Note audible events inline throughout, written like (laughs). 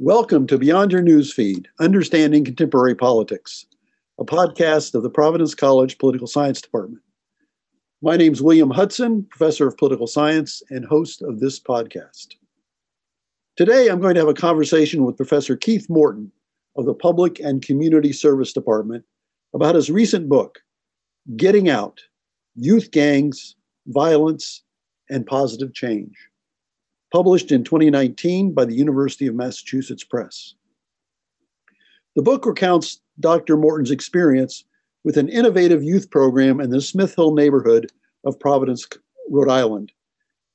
Welcome to Beyond Your Newsfeed Understanding Contemporary Politics, a podcast of the Providence College Political Science Department. My name is William Hudson, professor of political science and host of this podcast. Today, I'm going to have a conversation with Professor Keith Morton of the Public and Community Service Department about his recent book, Getting Out Youth Gangs, Violence, and Positive Change, published in 2019 by the University of Massachusetts Press. The book recounts Dr. Morton's experience with an innovative youth program in the Smith Hill neighborhood of Providence, Rhode Island,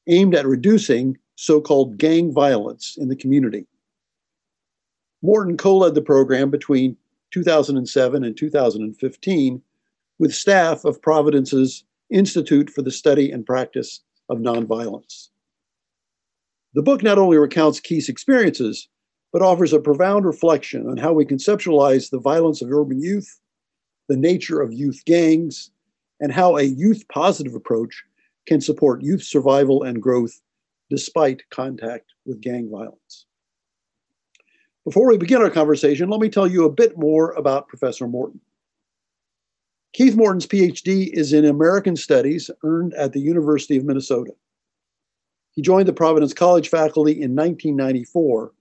aimed at reducing so called gang violence in the community. Morton co led the program between 2007 and 2015 with staff of Providence's Institute for the Study and Practice of Nonviolence. The book not only recounts Keith's experiences, but offers a profound reflection on how we conceptualize the violence of urban youth, the nature of youth gangs, and how a youth positive approach can support youth survival and growth despite contact with gang violence. Before we begin our conversation, let me tell you a bit more about Professor Morton. Keith Morton's PhD is in American Studies, earned at the University of Minnesota. He joined the Providence College faculty in 1994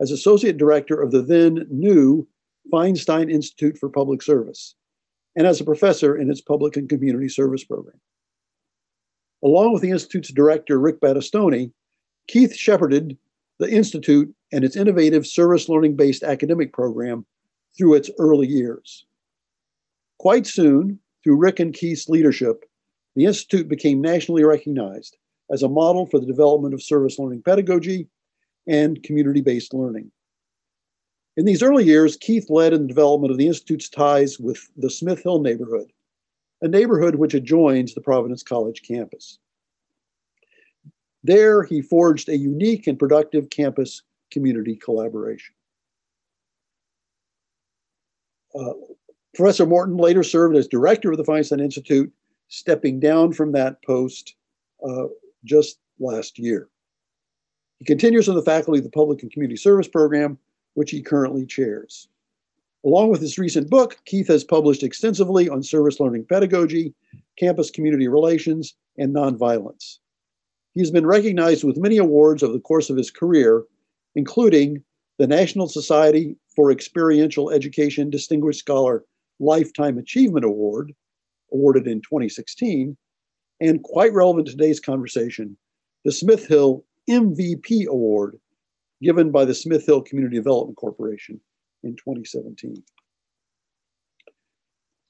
as Associate Director of the then new Feinstein Institute for Public Service and as a professor in its Public and Community Service program. Along with the Institute's director, Rick Battistoni, Keith shepherded the Institute and its innovative service learning based academic program through its early years. Quite soon, through Rick and Keith's leadership, the Institute became nationally recognized as a model for the development of service learning pedagogy and community based learning. In these early years, Keith led in the development of the Institute's ties with the Smith Hill neighborhood, a neighborhood which adjoins the Providence College campus. There, he forged a unique and productive campus community collaboration. Uh, Professor Morton later served as director of the Feinstein Institute, stepping down from that post uh, just last year. He continues on the faculty of the Public and Community Service Program, which he currently chairs. Along with his recent book, Keith has published extensively on service learning pedagogy, campus community relations, and nonviolence. He has been recognized with many awards over the course of his career, including the National Society for Experiential Education Distinguished Scholar Lifetime Achievement Award, awarded in 2016, and quite relevant to today's conversation, the Smith Hill MVP Award, given by the Smith Hill Community Development Corporation in 2017.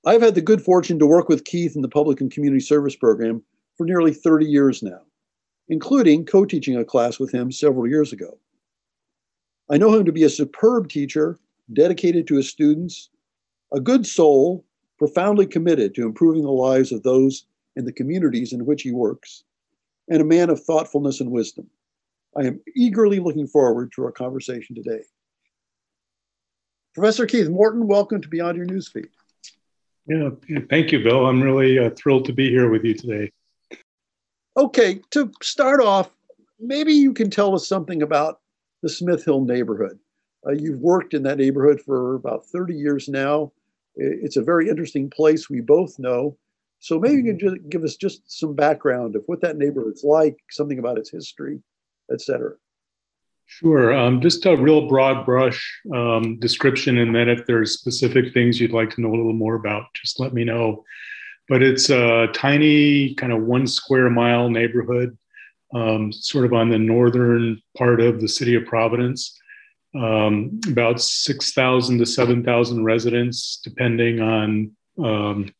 I've had the good fortune to work with Keith in the Public and Community Service Program for nearly 30 years now including co teaching a class with him several years ago. I know him to be a superb teacher, dedicated to his students, a good soul, profoundly committed to improving the lives of those in the communities in which he works, and a man of thoughtfulness and wisdom. I am eagerly looking forward to our conversation today. Professor Keith Morton, welcome to Beyond Your Newsfeed. Yeah, thank you, Bill. I'm really uh, thrilled to be here with you today. Okay, to start off, maybe you can tell us something about the Smith Hill neighborhood. Uh, you've worked in that neighborhood for about 30 years now. It's a very interesting place, we both know. So maybe you can mm-hmm. just give us just some background of what that neighborhood's like, something about its history, et cetera. Sure. Um, just a real broad brush um, description, and then if there's specific things you'd like to know a little more about, just let me know but it's a tiny kind of one square mile neighborhood, um, sort of on the northern part of the city of Providence. Um, about 6,000 to 7,000 residents, depending on um,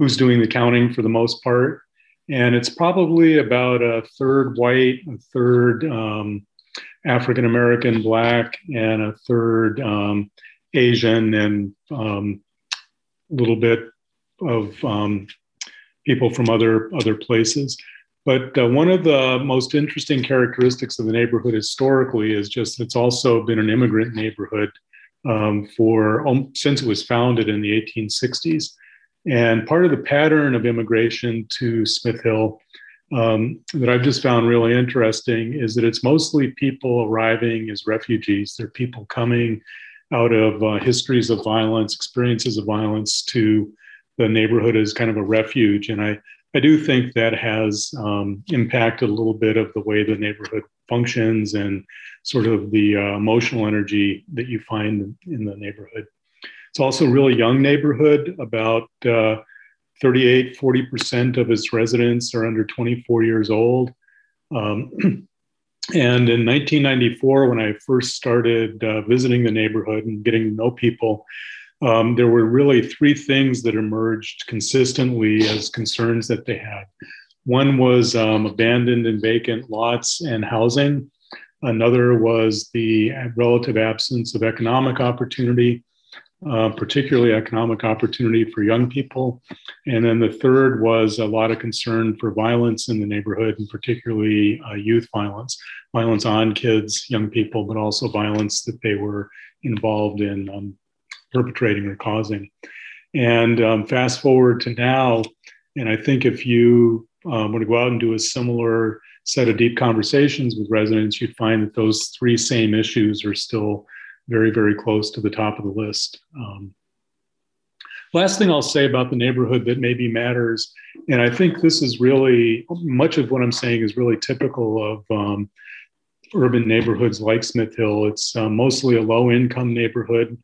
who's doing the counting for the most part. And it's probably about a third white, a third um, African American, black, and a third um, Asian, and um, a little bit of um, people from other other places. But uh, one of the most interesting characteristics of the neighborhood historically is just it's also been an immigrant neighborhood um, for um, since it was founded in the 1860s. And part of the pattern of immigration to Smith Hill um, that I've just found really interesting is that it's mostly people arriving as refugees. They're people coming out of uh, histories of violence, experiences of violence to the neighborhood as kind of a refuge. And I, I do think that has um, impacted a little bit of the way the neighborhood functions and sort of the uh, emotional energy that you find in the neighborhood. It's also a really young neighborhood. About uh, 38, 40% of its residents are under 24 years old. Um, (clears throat) and in 1994, when I first started uh, visiting the neighborhood and getting to know people, um, there were really three things that emerged consistently as concerns that they had. One was um, abandoned and vacant lots and housing. Another was the relative absence of economic opportunity, uh, particularly economic opportunity for young people. And then the third was a lot of concern for violence in the neighborhood, and particularly uh, youth violence, violence on kids, young people, but also violence that they were involved in um, perpetrating or causing. And um, fast forward to now, and I think if you um, were to go out and do a similar set of deep conversations with residents, you'd find that those three same issues are still very, very close to the top of the list. Um, last thing I'll say about the neighborhood that maybe matters, and I think this is really much of what I'm saying is really typical of um, urban neighborhoods like Smith Hill. It's uh, mostly a low income neighborhood.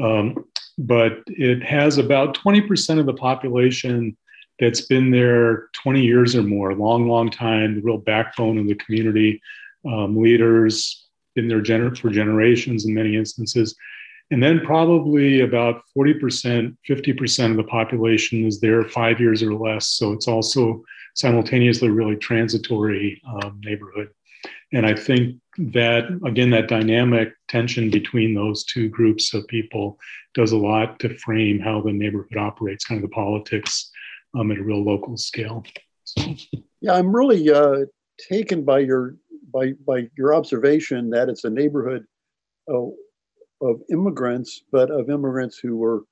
Um, but it has about 20% of the population that's been there 20 years or more, long, long time, the real backbone of the community, um, leaders, been there gener- for generations in many instances. And then probably about 40%, 50% of the population is there five years or less. So it's also simultaneously really transitory um, neighborhood. And I think that, again, that dynamic tension between those two groups of people does a lot to frame how the neighborhood operates, kind of the politics um, at a real local scale. So. Yeah, I'm really uh, taken by your by by your observation that it's a neighborhood of, of immigrants, but of immigrants who were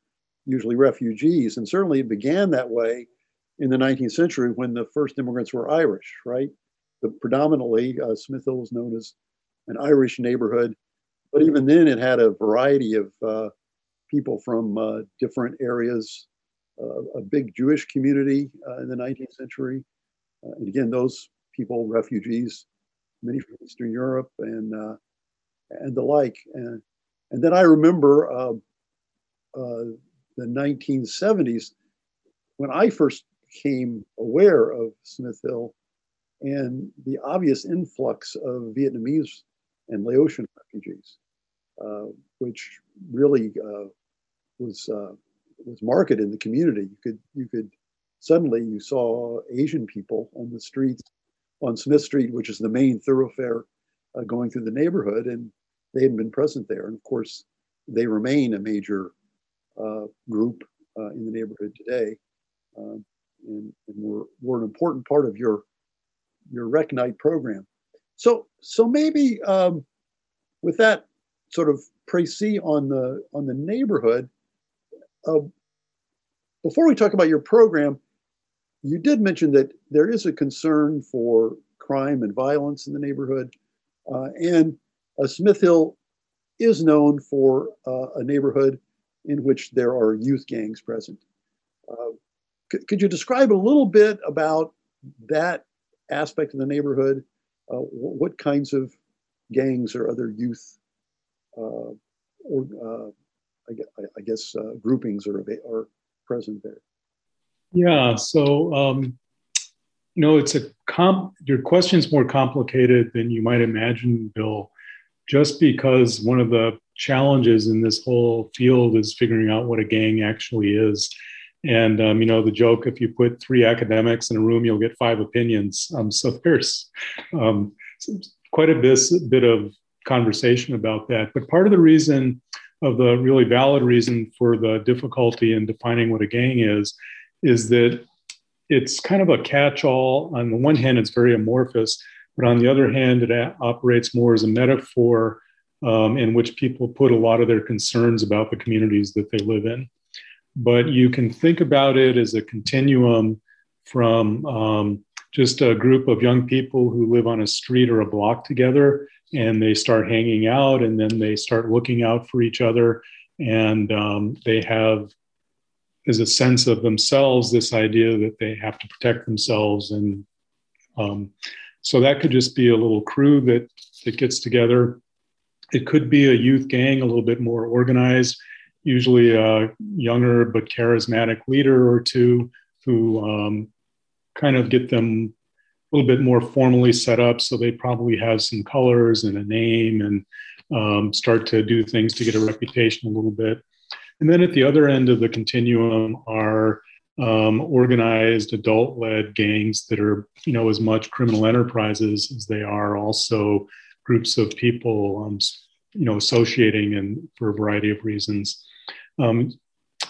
usually refugees, and certainly it began that way in the 19th century when the first immigrants were Irish, right? The, predominantly, uh, Smith Hill was known as an Irish neighborhood, but even then it had a variety of uh, people from uh, different areas, uh, a big Jewish community uh, in the 19th century. Uh, and again, those people, refugees, many from Eastern Europe and, and the like. And, and then I remember the 1970s when I first became aware of Smith Hill and the obvious influx of Vietnamese and Laotian refugees, uh, which really uh, was uh, was marked in the community. You could you could suddenly you saw Asian people on the streets on Smith Street, which is the main thoroughfare uh, going through the neighborhood, and they hadn't been present there. And of course, they remain a major uh, group uh, in the neighborhood today, um, and, and were, were an important part of your your Rec Night program. So so maybe um, with that sort of précis on the on the neighborhood, uh, before we talk about your program, you did mention that there is a concern for crime and violence in the neighborhood, uh, and uh, Smith Hill is known for uh, a neighborhood in which there are youth gangs present. Uh, c- could you describe a little bit about that aspect of the neighborhood? Uh, what kinds of gangs or other youth or I, I, guess groupings are are present there? Yeah. So um, you know, it's a comp. Your question's more complicated than you might imagine, Bill. Just because one of the challenges in this whole field is figuring out what a gang actually is. And um, you know the joke: if you put three academics in a room, you'll get five opinions. Um, so there's um, quite a bit, bit of conversation about that. But part of the reason, of the really valid reason for the difficulty in defining what a gang is, is that it's kind of a catch-all. On the one hand, it's very amorphous, but on the other hand, it a- operates more as a metaphor um, in which people put a lot of their concerns about the communities that they live in but you can think about it as a continuum from um, just a group of young people who live on a street or a block together and they start hanging out and then they start looking out for each other and um, they have as a sense of themselves this idea that they have to protect themselves and um, so that could just be a little crew that that gets together it could be a youth gang a little bit more organized usually a younger but charismatic leader or two who um, kind of get them a little bit more formally set up. So they probably have some colors and a name and um, start to do things to get a reputation a little bit. And then at the other end of the continuum are um, organized adult-led gangs that are, you know, as much criminal enterprises as they are also groups of people, um, you know, associating and for a variety of reasons. Um,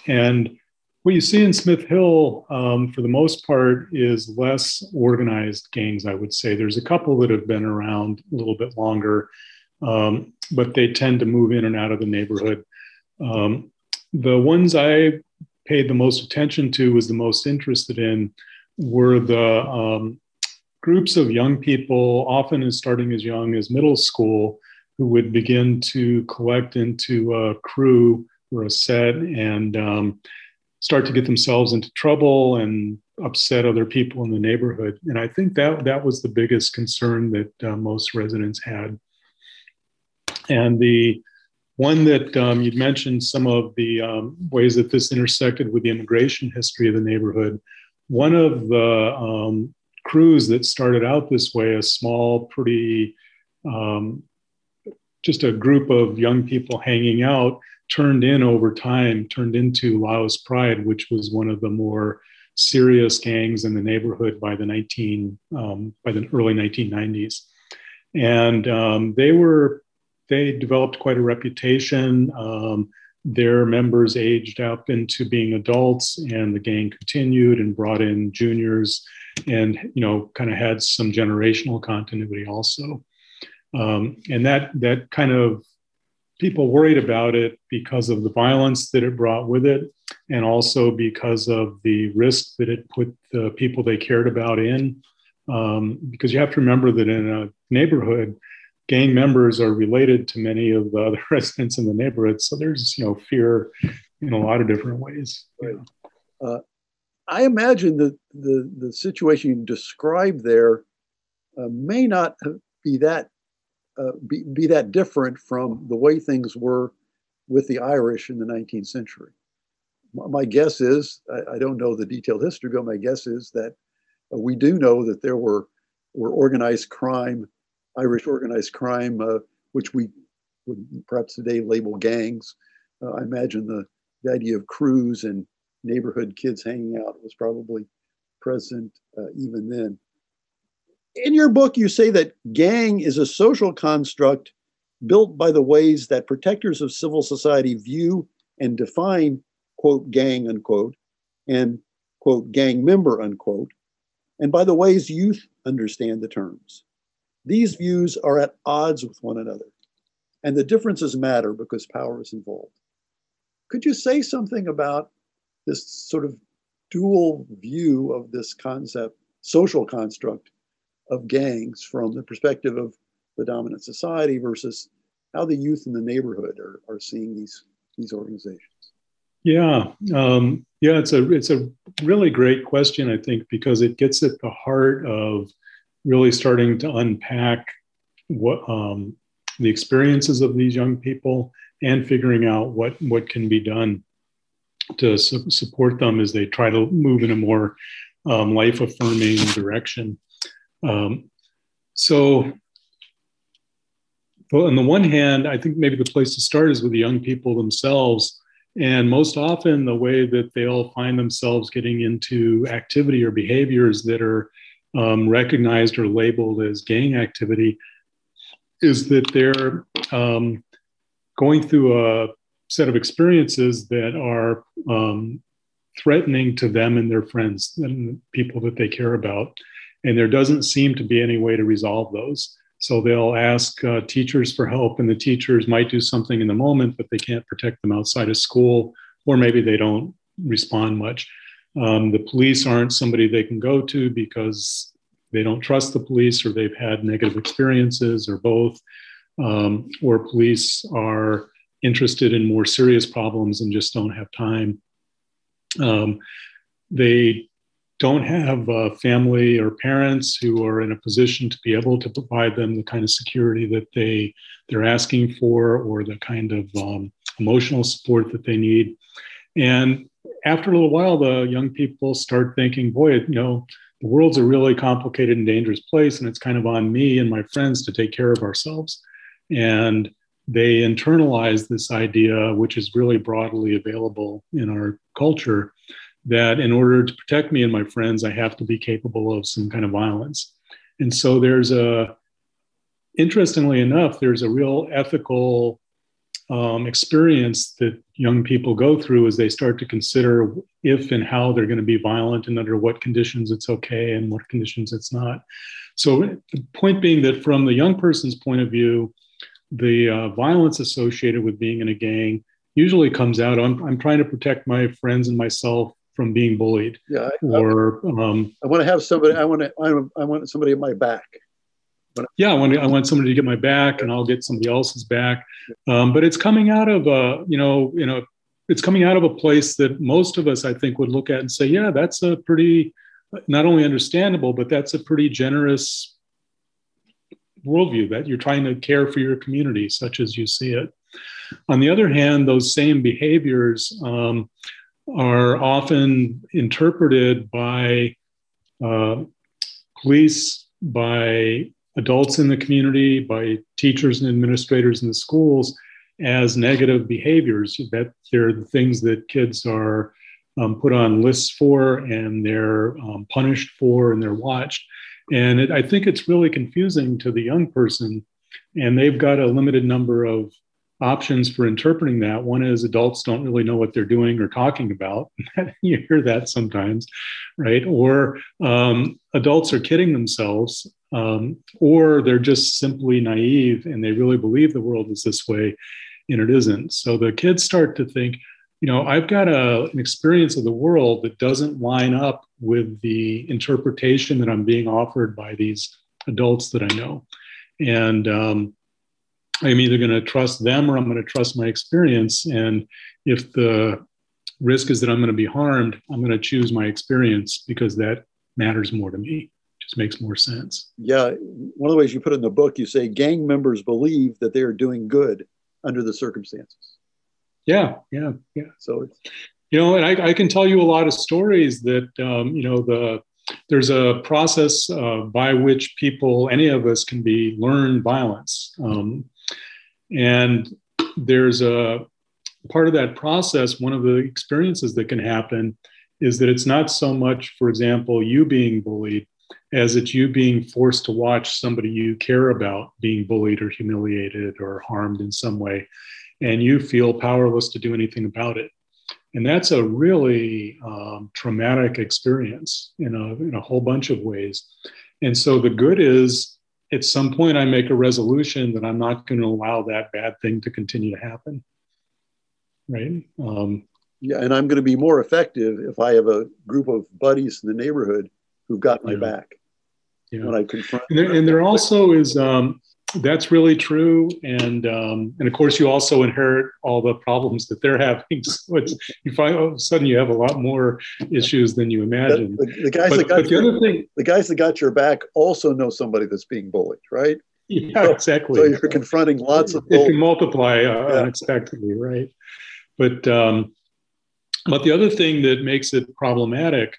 and what you see in Smith Hill, um, for the most part, is less organized gangs, I would say. There's a couple that have been around a little bit longer, um, but they tend to move in and out of the neighborhood. Um, the ones I paid the most attention to, was the most interested in, were the um, groups of young people, often as starting as young as middle school, who would begin to collect into a crew or a set and um, start to get themselves into trouble and upset other people in the neighborhood. And I think that that was the biggest concern that uh, most residents had. And the one that um, you'd mentioned some of the um, ways that this intersected with the immigration history of the neighborhood. One of the um, crews that started out this way, a small, pretty, um, just a group of young people hanging out, turned in over time, turned into Laos Pride, which was one of the more serious gangs in the neighborhood by the 19 um, by the early 1990s, and um, they were they developed quite a reputation. Um, their members aged up into being adults, and the gang continued and brought in juniors, and you know, kind of had some generational continuity also. Um, and that that kind of people worried about it because of the violence that it brought with it, and also because of the risk that it put the people they cared about in. Um, because you have to remember that in a neighborhood, gang members are related to many of the other (laughs) residents in the neighborhood, so there's you know fear in a lot of different ways. Right. Uh, I imagine that the the situation you described there uh, may not be that uh, be, be that different from the way things were with the Irish in the 19th century. My guess is, I, I don't know the detailed history, but my guess is that uh, we do know that there were, were organized crime, Irish organized crime, uh, which we would perhaps today label gangs. Uh, I imagine the, the idea of crews and neighborhood kids hanging out was probably present uh, even then in your book, you say that gang is a social construct built by the ways that protectors of civil society view and define, quote, gang, unquote, and, quote, gang member, unquote, and by the ways youth understand the terms. These views are at odds with one another, and the differences matter because power is involved. Could you say something about this sort of dual view of this concept, social construct, of gangs from the perspective of the dominant society versus how the youth in the neighborhood are, are seeing these these organizations yeah um, yeah it's a it's a really great question i think because it gets at the heart of really starting to unpack what um, the experiences of these young people and figuring out what what can be done to su- support them as they try to move in a more um, life affirming direction um, so, on the one hand, I think maybe the place to start is with the young people themselves. And most often, the way that they'll find themselves getting into activity or behaviors that are um, recognized or labeled as gang activity is that they're um, going through a set of experiences that are um, threatening to them and their friends and people that they care about. And there doesn't seem to be any way to resolve those. So they'll ask uh, teachers for help, and the teachers might do something in the moment, but they can't protect them outside of school, or maybe they don't respond much. Um, the police aren't somebody they can go to because they don't trust the police or they've had negative experiences or both, um, or police are interested in more serious problems and just don't have time. Um, they don't have family or parents who are in a position to be able to provide them the kind of security that they they're asking for or the kind of um, emotional support that they need and after a little while the young people start thinking boy you know the world's a really complicated and dangerous place and it's kind of on me and my friends to take care of ourselves and they internalize this idea which is really broadly available in our culture that in order to protect me and my friends, I have to be capable of some kind of violence. And so there's a, interestingly enough, there's a real ethical um, experience that young people go through as they start to consider if and how they're going to be violent and under what conditions it's okay and what conditions it's not. So, the point being that from the young person's point of view, the uh, violence associated with being in a gang usually comes out I'm, I'm trying to protect my friends and myself from being bullied. Yeah, I, or um, I want to have somebody. I want to. I want somebody at my back. Yeah, I want I want somebody to get my back, and I'll get somebody else's back. Um, but it's coming out of a you know you know it's coming out of a place that most of us I think would look at and say, yeah, that's a pretty not only understandable, but that's a pretty generous worldview that you're trying to care for your community, such as you see it. On the other hand, those same behaviors um, are often interpreted by uh, police, by adults in the community, by teachers and administrators in the schools as negative behaviors. That they're the things that kids are um, put on lists for and they're um, punished for and they're watched. And it, I think it's really confusing to the young person. And they've got a limited number of options for interpreting that. One is adults don't really know what they're doing or talking about. (laughs) you hear that sometimes, right? Or um, adults are kidding themselves, um, or they're just simply naive and they really believe the world is this way and it isn't. So the kids start to think, you know, I've got a, an experience of the world that doesn't line up with the interpretation that I'm being offered by these adults that I know. And um, I'm either going to trust them or I'm going to trust my experience. And if the risk is that I'm going to be harmed, I'm going to choose my experience because that matters more to me. Just makes more sense. Yeah. One of the ways you put in the book, you say gang members believe that they are doing good under the circumstances. Yeah. Yeah. Yeah. So it's, you know, and I, I can tell you a lot of stories that, um, you know, the, there's a process uh, by which people, any of us, can be learn violence. Um, and there's a part of that process, one of the experiences that can happen is that it's not so much, for example, you being bullied as it's you being forced to watch somebody you care about being bullied or humiliated or harmed in some way, and you feel powerless to do anything about it. And that's a really um, traumatic experience in a, in a whole bunch of ways. And so the good is at some point I make a resolution that I'm not going to allow that bad thing to continue to happen. Right. Um, yeah, and I'm going to be more effective if I have a group of buddies in the neighborhood who've got my yeah. back yeah. when I confront. And there, and there also is um, that's really true, and um, and of course you also inherit all the problems that they're (laughs) having. So it's, you find all of a sudden you have a lot more issues than you imagine. The, the, guys but, that got your, the, thing, the guys that got your back also know somebody that's being bullied, right? (laughs) Yeah, so, exactly. So you're confronting lots of. It can multiply uh, yeah. unexpectedly, right? But um, but the other thing that makes it problematic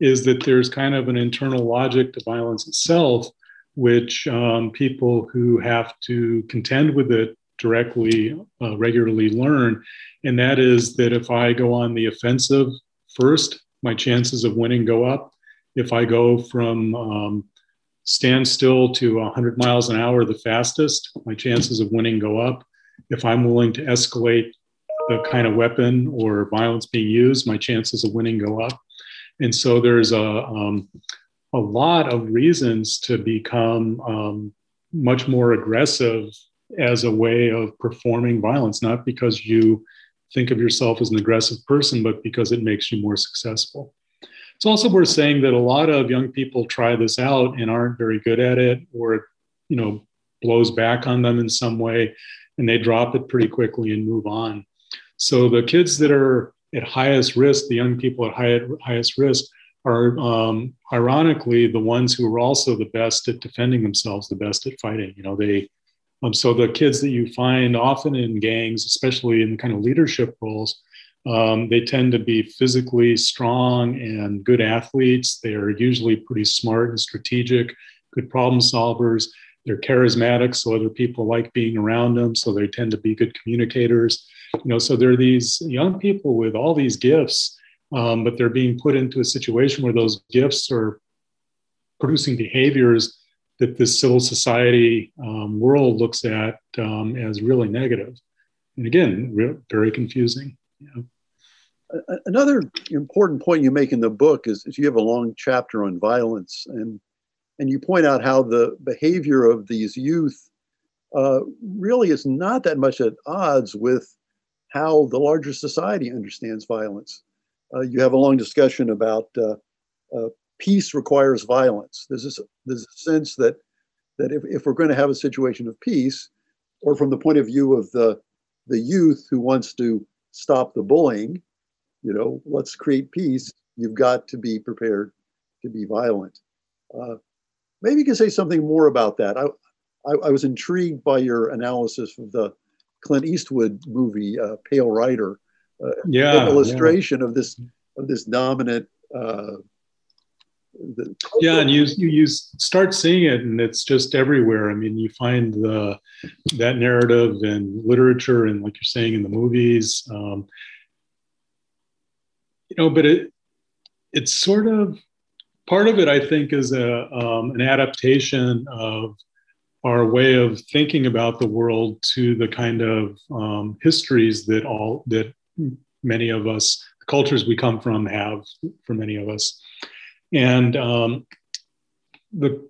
is that there's kind of an internal logic to violence itself which um, people who have to contend with it directly uh, regularly learn. And that is that if I go on the offensive first, my chances of winning go up. If I go from um, standstill to 100 miles an hour the fastest, my chances of winning go up. If I'm willing to escalate the kind of weapon or violence being used, my chances of winning go up. And so there's a, um, a lot of reasons to become um, much more aggressive as a way of performing violence, not because you think of yourself as an aggressive person, but because it makes you more successful. It's also worth saying that a lot of young people try this out and aren't very good at it, or it, you know, blows back on them in some way, and they drop it pretty quickly and move on. So the kids that are at highest risk, the young people at high, highest risk, are um, ironically the ones who are also the best at defending themselves, the best at fighting. You know, they um, so the kids that you find often in gangs, especially in kind of leadership roles, um, they tend to be physically strong and good athletes. They are usually pretty smart and strategic, good problem solvers. They're charismatic, so other people like being around them. So they tend to be good communicators. You know, so there are these young people with all these gifts um, but they're being put into a situation where those gifts are producing behaviors that this civil society um, world looks at um, as really. And again, re- very confusing. Another important point you make in the book is, is you have a long chapter on violence, and and you point out how the behavior of these youth uh, really is not that much at odds with how the larger society understands violence uh, you have a long discussion about uh, uh, peace requires violence. There's this, there's a sense that that if, if we're going to have a situation of peace, or from the point of view of the the youth who wants to stop the bullying, you know, let's create peace. You've got to be prepared to be violent. Uh, maybe you can say something more about that. I, I, I, was intrigued by your analysis of the Clint Eastwood movie uh, Pale Rider, uh, yeah, illustration yeah. of this of this dominant. Uh, yeah, and you you you start seeing it, and it's just everywhere. I mean, you find the that narrative in literature, and like you're saying in the movies. Um, you know, but it it's sort of part of it. I think is a um, an adaptation of our way of thinking about the world to the kind of um, histories that all that many of us, the cultures we come from, have for many of us. And um, the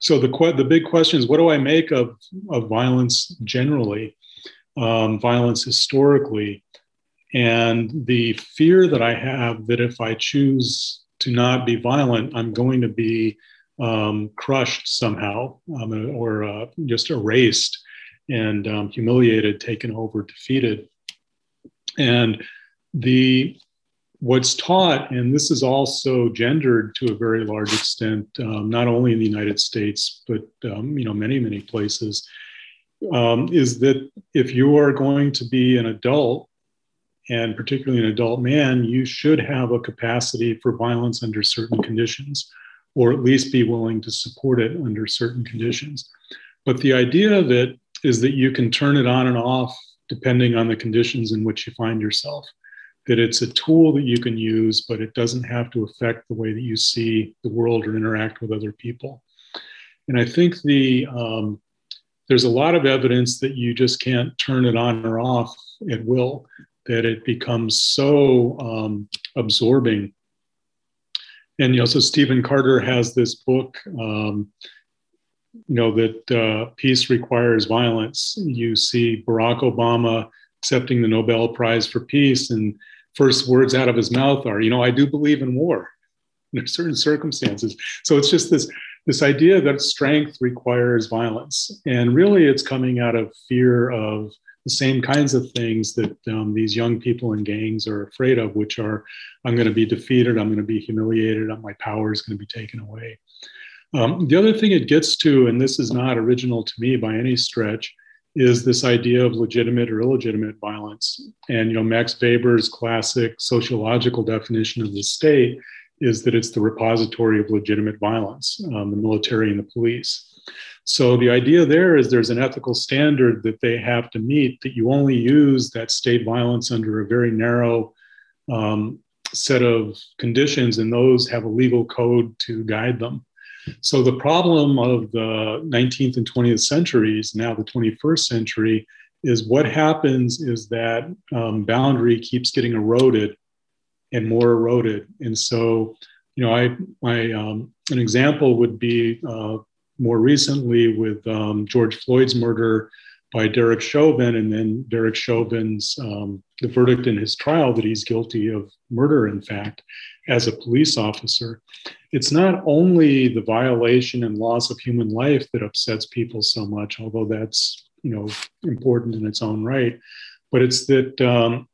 so the the big question is, what do I make of of violence generally, um, violence historically, and the fear that I have that if I choose to not be violent, I'm going to be um, crushed somehow um, or uh, just erased and um, humiliated, taken over, defeated. And the what's taught, and this is also gendered to a very large extent, um, not only in the United States but um, you know many many places, um, is that if you are going to be an adult, and particularly an adult man, you should have a capacity for violence under certain conditions, or at least be willing to support it under certain conditions. But the idea of it is that you can turn it on and off depending on the conditions in which you find yourself. That it's a tool that you can use, but it doesn't have to affect the way that you see the world or interact with other people. And I think the um, there's a lot of evidence that you just can't turn it on or off at will. That it becomes so um, absorbing. And you know, so Stephen Carter has this book um, you know that uh, peace requires violence. You see Barack Obama accepting the Nobel Prize for Peace, and first words out of his mouth are, "You know, I do believe in war." In certain circumstances, so it's just this this idea that strength requires violence, and really, it's coming out of fear of the same kinds of things that um, these young people in gangs are afraid of, which are, "I'm going to be defeated, I'm going to be humiliated, my power is going to be taken away." Um, the other thing it gets to, and this is not original to me by any stretch, is this idea of legitimate or illegitimate violence. And you know, Max Weber's classic sociological definition of the state is that it's the repository of legitimate violence, um, the military and the police. So the idea there is there's an ethical standard that they have to meet that you only use that state violence under a very narrow um, set of conditions, and those have a legal code to guide them. So the problem of the 19th and 20th centuries, now the 21st century, is what happens is that um, boundary keeps getting eroded and more eroded. And so, you know, I, my, um, an example would be uh, more recently with um, George Floyd's murder by Derek Chauvin, and then Derek Chauvin's um, the verdict in his trial that he's guilty of murder, in fact, as a police officer, it's not only the violation and loss of human life that upsets people so much, although that's you know important in its own right, but it's that um,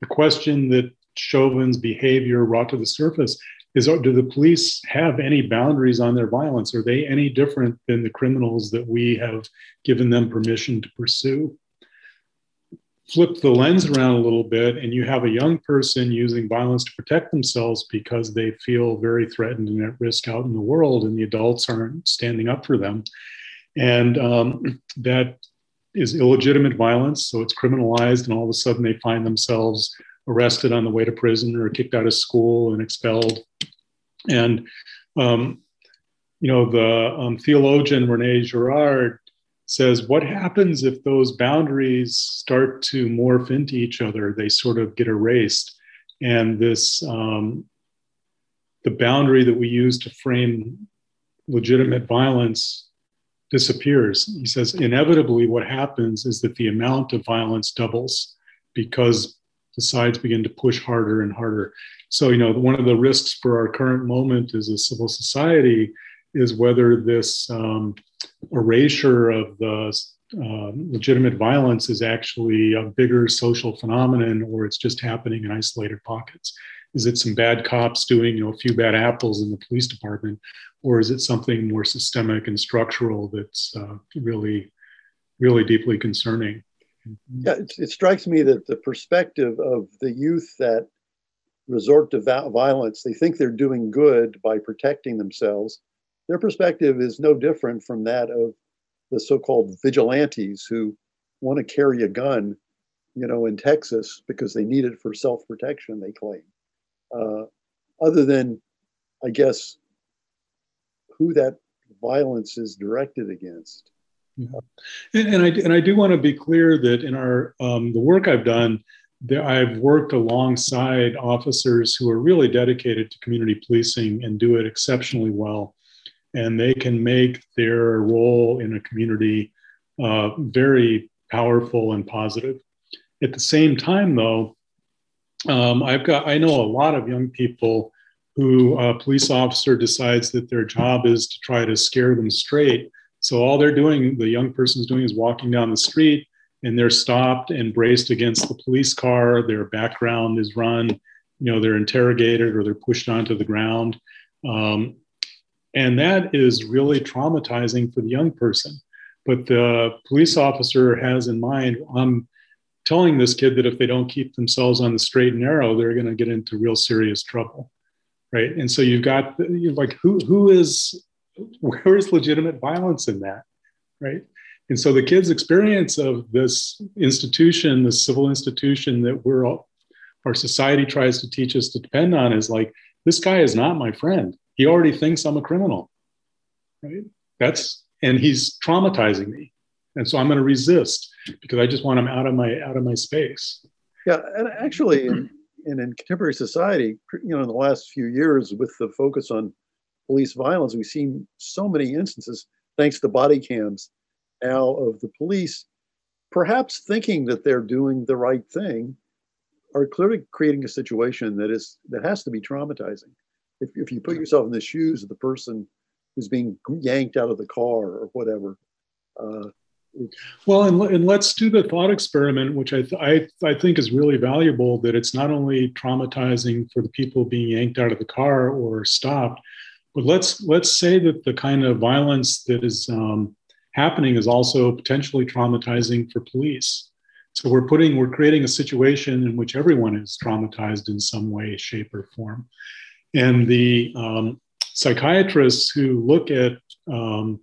the question that Chauvin's behavior brought to the surface is do the police have any boundaries on their violence? Are they any different than the criminals that we have given them permission to pursue? Flip the lens around a little bit, and you have a young person using violence to protect themselves because they feel very threatened and at risk out in the world, and the adults aren't standing up for them. And um, that is illegitimate violence, so it's criminalized, and all of a sudden they find themselves arrested on the way to prison or kicked out of school and expelled. And, um, you know, the um, theologian Rene Girard says, What happens if those boundaries start to morph into each other? They sort of get erased. And this, um, the boundary that we use to frame legitimate violence disappears. He says, inevitably, what happens is that the amount of violence doubles because the sides begin to push harder and harder. So, you know, one of the risks for our current moment as a civil society is whether this um, erasure of the uh, legitimate violence is actually a bigger social phenomenon or it's just happening in isolated pockets. Is it some bad cops doing, you know, a few bad apples in the police department, or is it something more systemic and structural that's uh, really, really deeply concerning? Yeah, it, it, strikes me that the perspective of the youth that resort to violence, they think they're doing good by protecting themselves. Their perspective is no different from that of the so-called vigilantes who want to carry a gun, you know, in Texas because they need it for self-protection. They claim, uh, other than, I guess, who that violence is directed against. Yeah. And, and, I and I do want to be clear that in our um, the work I've done, that I've worked alongside officers who are really dedicated to community policing and do it exceptionally well, and they can make their role in a community uh, very powerful and positive. At the same time, though, um, I've got I know a lot of young people who a police officer decides that their job is to try to scare them straight so all they're doing, the young person's doing, is walking down the street and they're stopped and braced against the police car. Their background is run, you know, they're interrogated or they're pushed onto the ground. Um, and that is really traumatizing for the young person. But the police officer has in mind, I'm telling this kid that if they don't keep themselves on the straight and narrow, they're going to get into real serious trouble. Right. And so you've got you're like who who is where is legitimate violence in that right? And so the kids experience of this institution this civil institution that we're all our society tries to teach us to depend on is like this guy is not my friend. He already thinks i'm a criminal right? That's and he's traumatizing me. And so i'm going to resist because i just want him out of my out of my space. Yeah and actually in, in contemporary society you know in the last few years with the focus on police violence. We've seen so many instances, thanks to body cams now, of the police perhaps thinking that they're doing the right thing are clearly creating a situation that is that has to be traumatizing. If, if you put yourself in the shoes of the person who's being yanked out of the car or whatever. Uh, well, and, and let's do the thought experiment, which I, th- I, I think is really valuable. That it's not only traumatizing for the people being yanked out of the car or stopped, but let's let's say that the kind of violence that is um, happening is also potentially traumatizing for police. So we're putting we're creating a situation in which everyone is traumatized in some way, shape, or form. And the um, psychiatrists who look at um,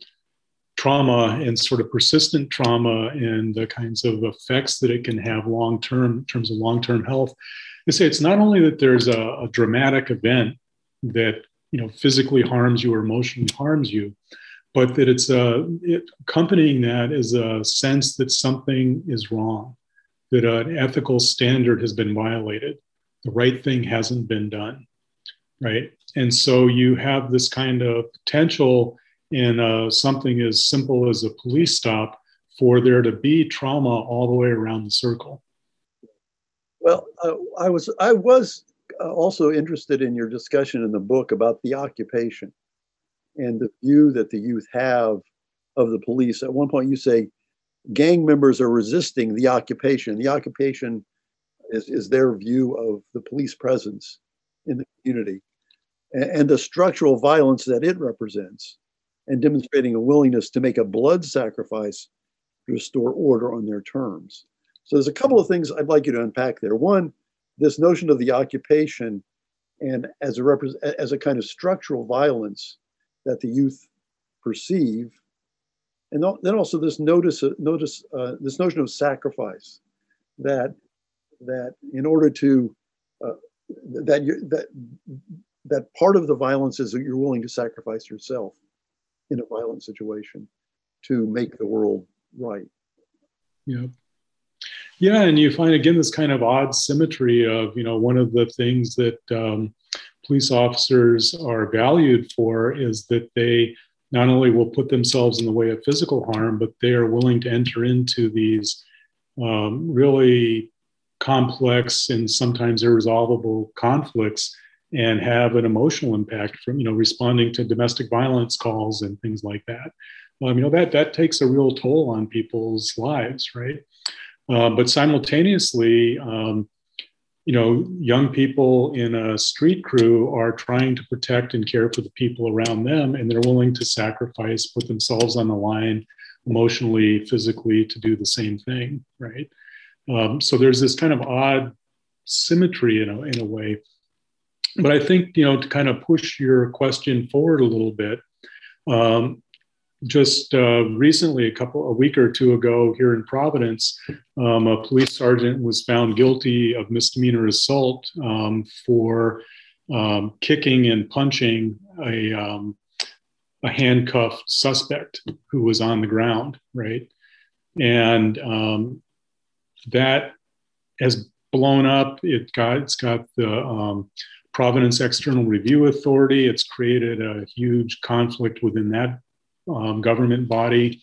trauma and sort of persistent trauma and the kinds of effects that it can have long term in terms of long term health, they say it's not only that there's a, a dramatic event that you know physically harms you or emotionally harms you but that it's a it, accompanying that is a sense that something is wrong that an ethical standard has been violated the right thing hasn't been done right? And so you have this kind of potential in uh, something as simple as a police stop for there to be trauma all the way around the circle. Well uh, i was i was uh, also interested in your discussion in the book about the occupation and the view that the youth have of the police. At one point, you say gang members are resisting the occupation. The occupation is, is their view of the police presence in the community and, and the structural violence that it represents, and demonstrating a willingness to make a blood sacrifice to restore order on their terms. So there's a couple of things I'd like you to unpack there. One, this notion of the occupation and as a repre- as a kind of structural violence that the youth perceive, and then also this notice notice uh, this notion of sacrifice that that in order to uh, that you that that part of the violence is that you're willing to sacrifice yourself in a violent situation to make the world right. Yeah. Yeah, and you find again this kind of odd symmetry of, you know, one of the things that um, police officers are valued for is that they not only will put themselves in the way of physical harm, but they are willing to enter into these um, really complex and sometimes irresolvable conflicts and have an emotional impact from you know responding to domestic violence calls and things like that. Um, you know that that takes a real toll on people's lives right uh, but simultaneously um, you know young people in a street crew are trying to protect and care for the people around them and they're willing to sacrifice put themselves on the line emotionally physically to do the same thing right um, so there's this kind of odd symmetry in a, in a way. But I think, you know, to kind of push your question forward a little bit, um, just uh, recently, a couple, a week or two ago here in Providence, um, a police sergeant was found guilty of misdemeanor assault um, for um, kicking and punching a, um, a handcuffed suspect who was on the ground, right? And um, that has blown up. It got it's got the Providence External Review Authority. It's created a huge conflict within that um, government body.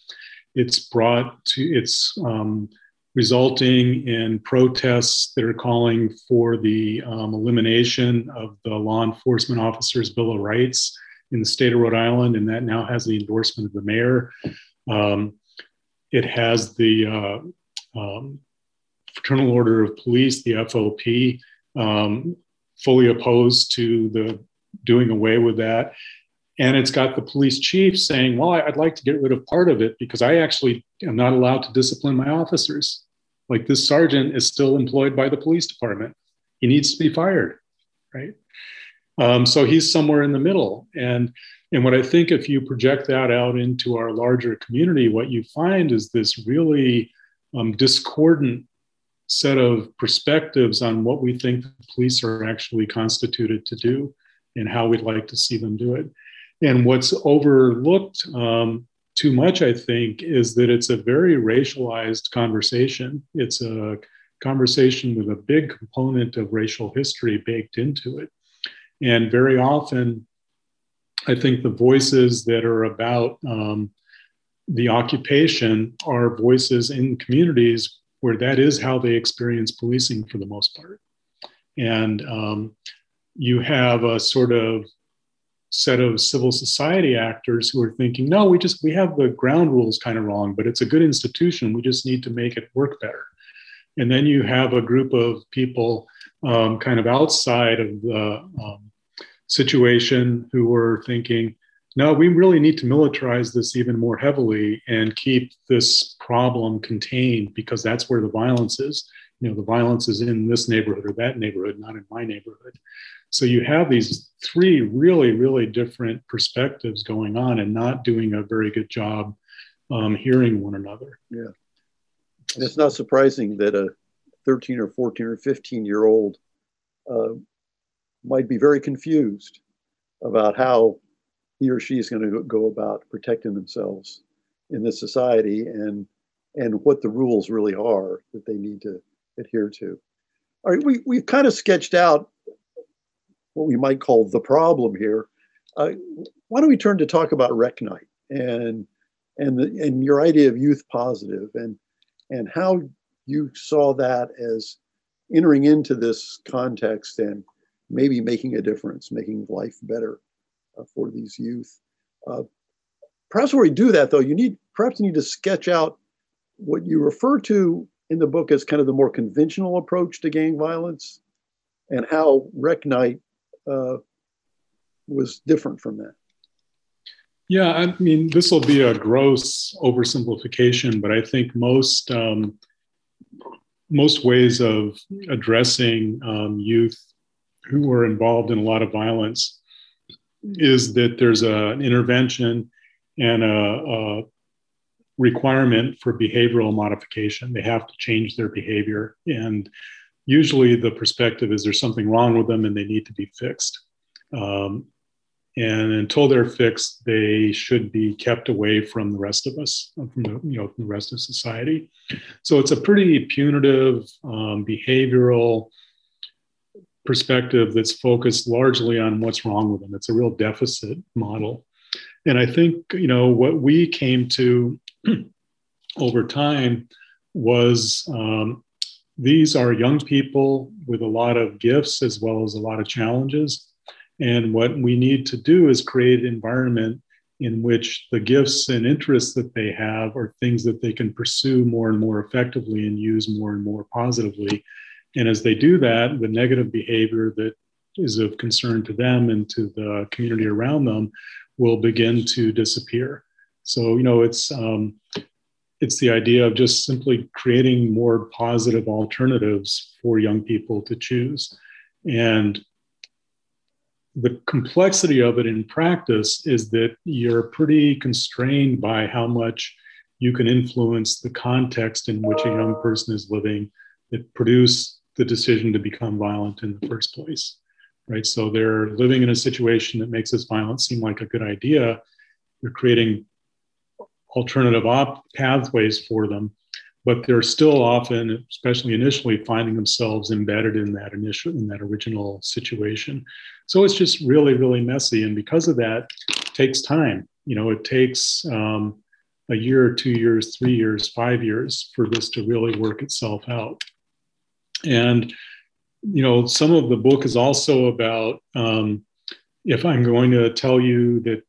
It's brought to it's um, resulting in protests that are calling for the um, elimination of the law enforcement officers' bill of rights in the state of Rhode Island, and that now has the endorsement of the mayor. Um, it has the uh, um, Fraternal Order of Police, the FOP, um, fully opposed to the doing away with that. And it's got the police chief saying, Well, I'd like to get rid of part of it because I actually am not allowed to discipline my officers. Like this sergeant is still employed by the police department. He needs to be fired, right? Um, so he's somewhere in the middle. And and what I think if you project that out into our larger community, what you find is this really um, discordant set of perspectives on what we think the police are actually constituted to do and how we'd like to see them do it. And what's overlooked um, too much, I think, is that it's a very racialized conversation. It's a conversation with a big component of racial history baked into it. And very often, I think the voices that are about um, the occupation are voices in communities where that is how they experience policing for the most part. And um, you have a sort of set of civil society actors who are thinking, no, we just we have the ground rules kind of wrong, but it's a good institution. We just need to make it work better. And then you have a group of people um, kind of outside of the um, situation who are thinking, no, we really need to militarize this even more heavily and keep this problem contained because that's where the violence is. You know, the violence is in this neighborhood or that neighborhood, not in my neighborhood. So you have these three really, really different perspectives going on and not doing a very good job um, hearing one another. Yeah. And it's not surprising that a 13 or 14 or 15 year old uh, might be very confused about how he or she is going to go about protecting themselves in this society and and what the rules really are that they need to adhere to. All right, we, we've kind of sketched out what we might call the problem here. Uh, why don't we turn to talk about Rec Night and and the, and your idea of youth positive and and how you saw that as entering into this context and maybe making a difference, making life better uh, for these youth. Uh, perhaps where we do that, though, you need perhaps you need to sketch out what you refer to in the book as kind of the more conventional approach to gang violence, and how Rec uh, was different from that. Yeah, I mean, this will be a gross oversimplification, but I think most um, most ways of addressing um, youth who are involved in a lot of violence is that there's a, an intervention and a, a requirement for behavioral modification. They have to change their behavior, and usually the perspective is there's something wrong with them and they need to be fixed. Um, and until they're fixed, they should be kept away from the rest of us, from the you know from the rest of society. So it's a pretty punitive um, behavioral perspective that's focused largely on what's wrong with them. It's a real deficit model, and I think you know what we came to (clears throat) over time was um, these are young people with a lot of gifts as well as a lot of challenges and what we need to do is create an environment in which the gifts and interests that they have are things that they can pursue more and more effectively and use more and more positively. And as they do that, the negative behavior that is of concern to them and to the community around them will begin to disappear. So, you know, it's um, it's the idea of just simply creating more positive alternatives for young people to choose. And the complexity of it in practice is that you're pretty constrained by how much you can influence the context in which a young person is living that produce the decision to become violent in the first place right so they're living in a situation that makes this violence seem like a good idea you're creating alternative op- pathways for them but they're still often, especially initially, finding themselves embedded in that initial, in that original situation. So it's just really, really messy, and because of that, takes time. You know, it takes um, a year, two years, three years, five years for this to really work itself out. And you know, some of the book is also about um, if I'm going to tell you that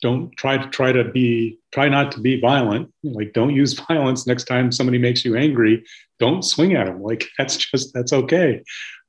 don't try to try to be try not to be violent. Like don't use (laughs) violence next time somebody makes you angry. Don't swing at them like (laughs) that's just that's okay.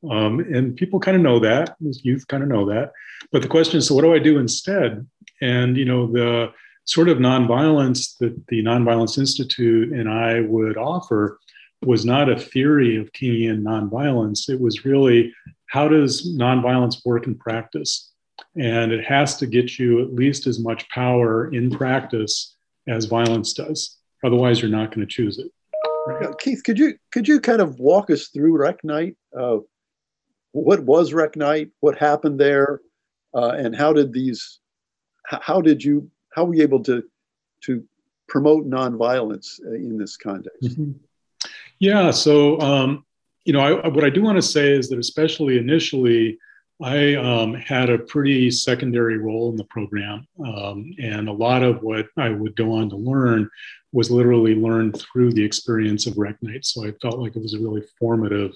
Um, and people kind of know that youth kind of know that. But the question is so what do i do instead? And you know the sort of nonviolence that the nonviolence institute and i would offer was not a theory of kingian nonviolence. It was really how does nonviolence work in practice and it has to get you at least as much power in practice as violence does. Otherwise, you're not going to choose it. Right? Keith, could you could you kind of walk us through Rec Night? Uh, what was Rec Night? What happened there? Uh, and how did these? How did you? How were you able to to promote nonviolence uh, in this context? Mm-hmm. Yeah. So um, you know, I, what I do want to say is that especially initially I um, had a pretty secondary role in the program. Um, and a lot of what I would go on to learn was literally learned through the experience of Rec Night. So I felt like it was a really formative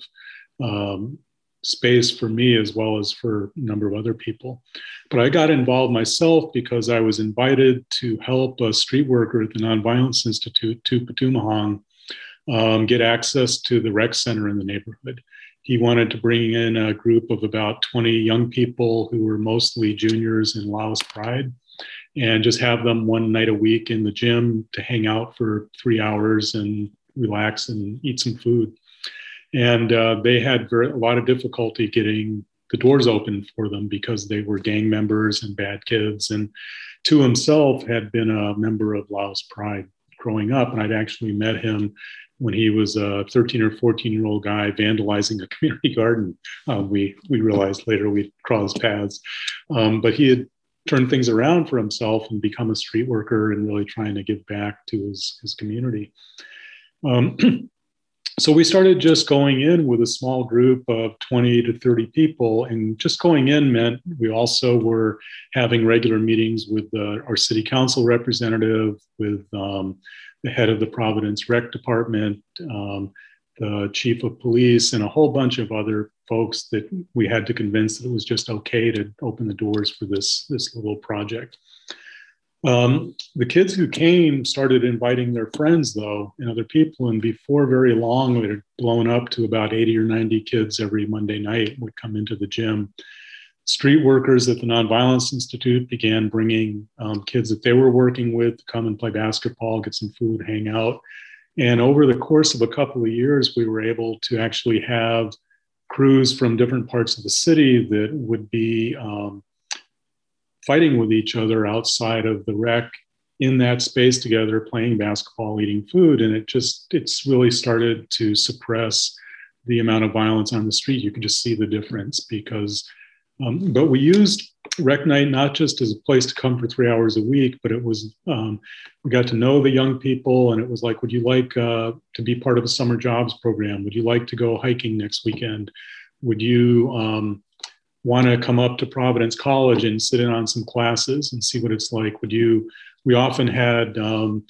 um, space for me as well as for a number of other people. But I got involved myself because I was invited to help a street worker at the Nonviolence Institute, Tupa Tumahong, um, get access to the rec center in the neighborhood he wanted to bring in a group of about 20 young people who were mostly juniors in Laos Pride and just have them one night a week in the gym to hang out for three hours and relax and eat some food. And uh, they had very, a lot of difficulty getting the doors open for them because they were gang members and bad kids. And Tu himself had been a member of Laos Pride growing up, and I'd actually met him when he was a 13 or 14 year old guy vandalizing a (laughs) community garden. Um, we we realized later we'd crossed paths, um, but he had turned things around for himself and become a street worker and really trying to give back to his his community. Um, (clears throat) so we started just going in with a small group of 20 to 30 people and just going in meant we also were having regular meetings with our city council representative with um, the head of the Providence Rec Department, um, the chief of police, and a whole bunch of other folks that we had to convince that it was just okay to open the doors for this, this little project. Um, the kids who came started inviting their friends, though, and other people. And before very long, it had blown up to about 80 or 90 kids every Monday night would come into the gym. Street workers at the Nonviolence Institute began bringing um, kids that they were working with to come and play basketball, get some food, hang out. And over the course of a couple of years, we were able to actually have crews from different parts of the city that would be um, fighting with each other outside of the rec in that space together, playing basketball, eating food. And it just, it's really started to suppress the amount of violence on the street. You can just see the difference because, um, but we used Rec Night not just as a place to come for three hours a week, but it was, um, we got to know the young people and it was like, would you like uh, to be part of a summer jobs program? Would you like to go hiking next weekend? Would you, um, want to come up to Providence College and sit in on some classes and see what it's like, would you? We often had um,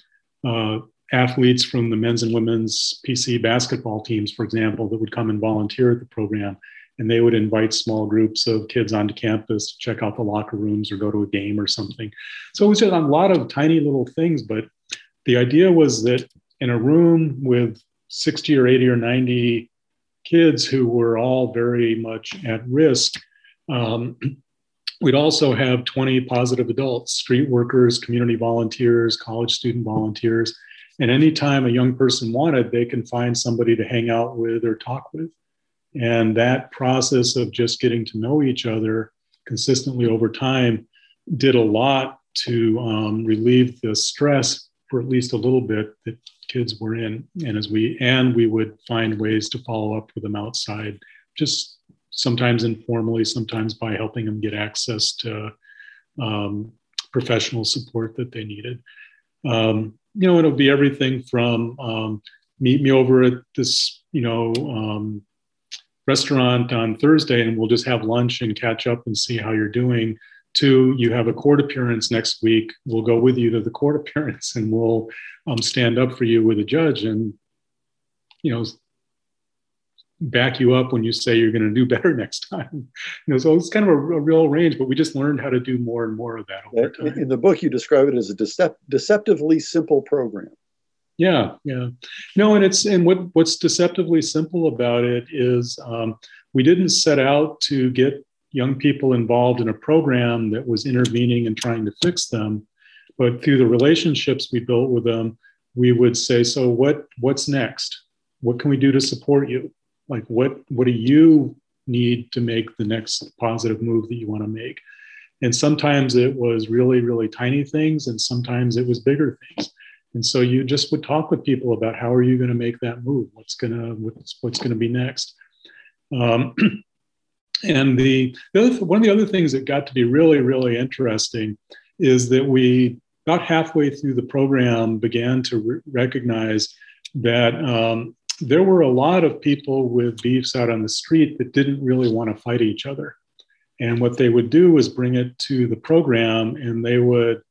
uh, athletes from the men's and women's PC basketball teams, for example, that would come and volunteer at the program. And they would invite small groups of kids onto campus to check out the locker rooms or go to a game or something. So it was just a lot of tiny little things. But the idea was that in a room with 60 or 80 or 90 kids who were all very much at risk, um, we'd also have 20 positive adults, street workers, community volunteers, college student volunteers. And anytime a young person wanted, they can find somebody to hang out with or talk with. And that process of just getting to know each other consistently over time did a lot to um, relieve the stress for at least a little bit that kids were in. And as we and we would find ways to follow up with them outside, just sometimes informally, sometimes by helping them get access to um, professional support that they needed. Um, you know, it'll be everything from um, meet me over at this, you know, um, restaurant on Thursday and we'll just have lunch and catch up and see how you're doing. To you have a court appearance next week, we'll go with you to the court (laughs) appearance and we'll um, stand up for you with a judge and you know back you up when you say you're going to do (laughs) better next time. You know, so it's kind of a, a, real range, but we just learned how to do more and more of that over time. In the book, you describe it as a decept- deceptively simple program. Yeah, yeah. No, and it's and what what's deceptively simple about it is um, we didn't set out to get young people involved in a program that was intervening and trying to fix them, but through the relationships we built with them, we would say, so what what's next? What can we do to support you? like what what do you need to make the next positive move that you want to make and sometimes it was really really tiny things and sometimes it was bigger things and so you just would talk with people about how are you going to make that move what's going to what's, what's going to be next um, (clears throat) and the, the other, one of the other things that got to be really really interesting is that we about halfway through the program began to re- recognize that um, there were a lot of people with beefs out on the street that didn't really want to fight each other. And what they would do was bring it to the program and they would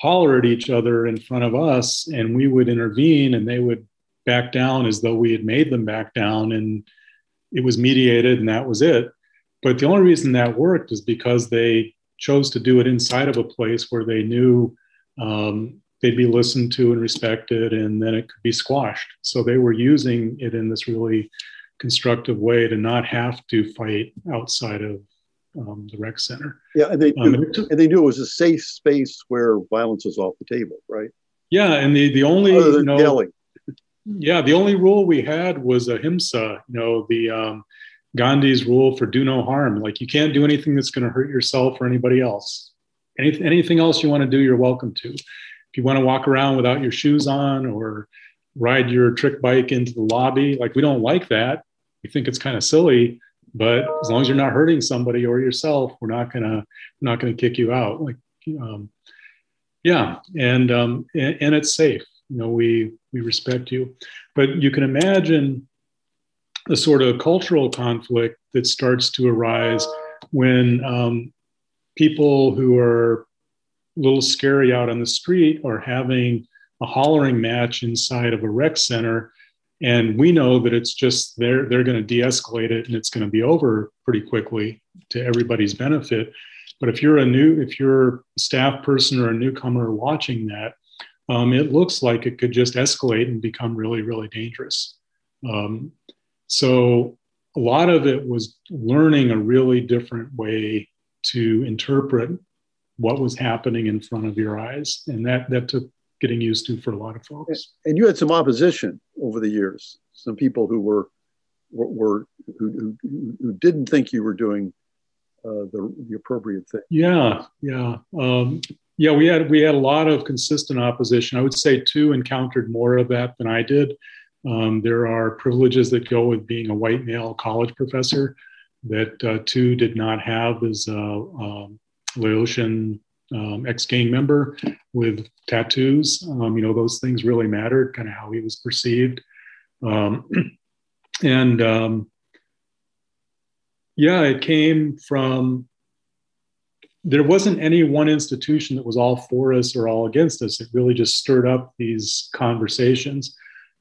holler at each other in front of us and we would intervene and they would back down as though we had made them back down and it was mediated and that was it. But the only reason that worked is because they chose to do it inside of a place where they knew um, they'd be listened to and respected, and then it could be squashed. So they were using it in this really constructive way to not have to fight outside of um, the rec center. Yeah, and they um, knew, took, and they knew it was a safe space where violence was off the table, right? Yeah, and the the only you know, yelling. Yeah, the only rule we had was ahimsa. You know, the um, Gandhi's rule for do no harm. Like you can't do anything that's going to hurt yourself or anybody else. Any, anything else you want to do, you're welcome to if you want to walk around without your shoes on or ride your trick bike into the lobby, like we don't like that. We think it's kind of silly, but as long as you're not hurting somebody or yourself, we're not gonna we're not gonna kick you out. Like, um, yeah, and, um, and and it's safe. You know, we we respect you, but you can imagine the sort of cultural conflict that starts to arise when um, people who are a little scary out on the street are having a hollering match inside of a rec center and we know that it's just they're they're going to de-escalate it and it's going to be over pretty quickly to everybody's benefit. But if you're a new if you're a staff person or a newcomer watching that um, it looks like it could just escalate and become really really dangerous. Um, so a lot of it was learning a really different way to interpret what was happening in front of your eyes. And that that took getting used to for a lot of folks. And you had some opposition over the years some people who were were, who, who, who didn't think you were doing uh, the, the appropriate thing. Yeah yeah. Um, yeah we had we had a lot of consistent opposition. I would say Tu encountered more of that than i did. Um, there are privileges that go with being a white male college professor that uh, Tu did not have as a um, Laotian um, ex-gang member with tattoos. Um, you know, those things really mattered, kind of how he was perceived. Um, (clears throat) and um, yeah, it came from there wasn't any one institution that was all for us or all against us. It really just stirred up these conversations.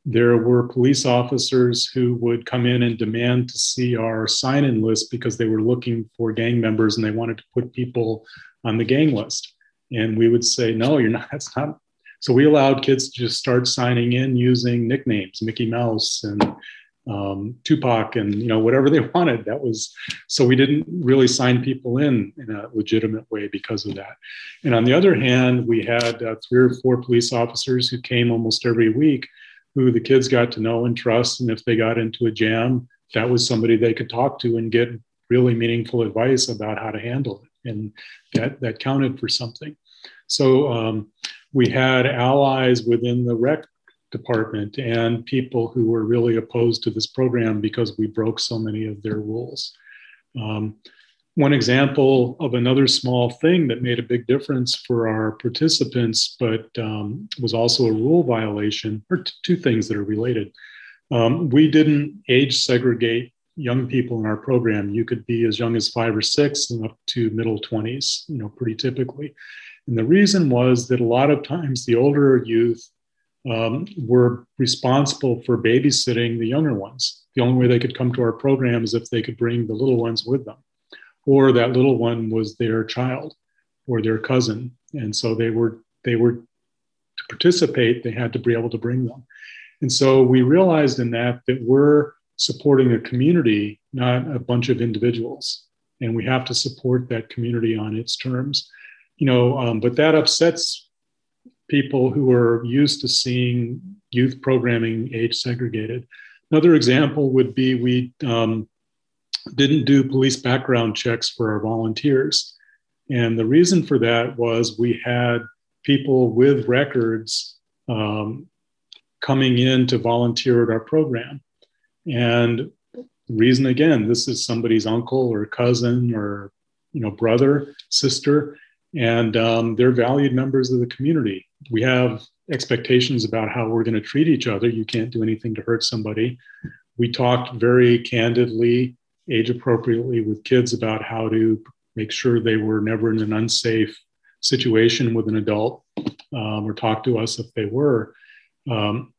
There were police officers who would come in and demand to see our sign in list because they were looking for gang members and they wanted to put people on the gang list. And we would say, no, you're not. That's not. So we allowed kids to just start signing in using nicknames, Mickey Mouse and um, Tupac, and you know whatever they (laughs) wanted. That was so we didn't really sign people in in a legitimate way because of that. And on the other hand, we had uh, three or four police officers who came almost every week who the kids got to know and trust. And if they got into a jam, that was somebody they could talk to and get really meaningful advice about how to handle it. And that, that counted for something. So um, we had allies within the rec department and people who were really opposed to this program because we broke so many of their rules. Um, one example of another small thing that made a big difference for our participants, but um, was also a rule violation, or t- two things that are related. Um, we didn't age segregate young people in our program. You could be as young as five or six and up to middle 20s, you know, pretty typically. And the reason was that a lot of times the older youth um, were responsible for babysitting the younger ones. The only way they could come to our program is if they could bring the little ones with them or that little one was their child or their cousin. And so they were they were to participate they had to be able to bring them. And so we realized in that that we're supporting a community not a bunch of individuals. And we have to support that community on its terms. You know um, but that upsets people who are used to seeing youth programming age segregated. Another example would be we um, didn't do police background checks for our volunteers. And the reason for that was we had people with records um, coming in to volunteer at our program. And reason again, this is somebody's uncle or cousin or you know brother, sister, and um, they're valued members of the community. We have expectations about how we're going to treat each other. You can't do anything to hurt somebody. We talked very candidly age appropriately with kids about how to make sure they were never in an unsafe situation with an adult um, or talk to us if they were. Um,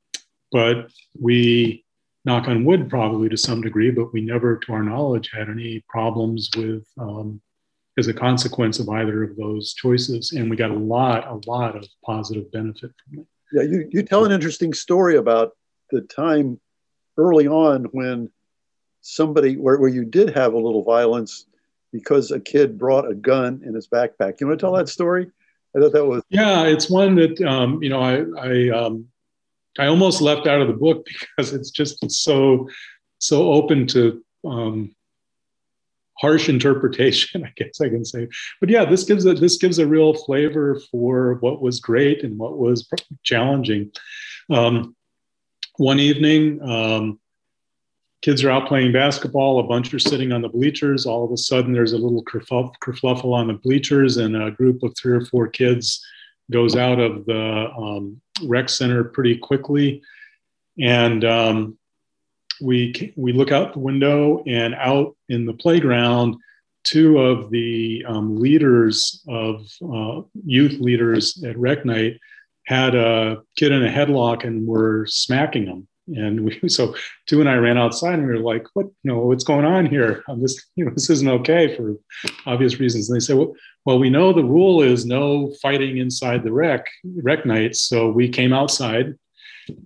but we, knock on wood, probably to some degree, but we never, to our knowledge, had any problems with um, as a consequence of either of those choices. And we got a lot, a lot of positive benefit from it. Yeah, you, you tell an interesting story about the time early on when somebody where, where you did have a little violence because a kid brought a gun in his backpack. You want to tell that story? I thought that was yeah. It's one that um, you know I I um, I almost left out of the book (laughs) because it's just so so open to um, harsh interpretation. (laughs) I guess I can say, but yeah, this gives a this gives a real flavor for what was great and what was challenging. Um, one evening, um, kids are out playing basketball. A bunch are sitting on the bleachers. All of a sudden, there's a little kerfluffle on the bleachers, and a group of three or four kids goes out of the um, rec center pretty quickly. And um, we we look out the window, and out in the playground, two of the um, leaders of uh, youth leaders at Rec Night had a kid in a headlock and were smacking him And we, (laughs) so Tu and I ran outside and we were like, what, you know, what's going on here? (laughs) Um, this, you know, this isn't okay for obvious reasons. And they said, well, well, we know the rule is no fighting inside the rec, rec nights. So we came outside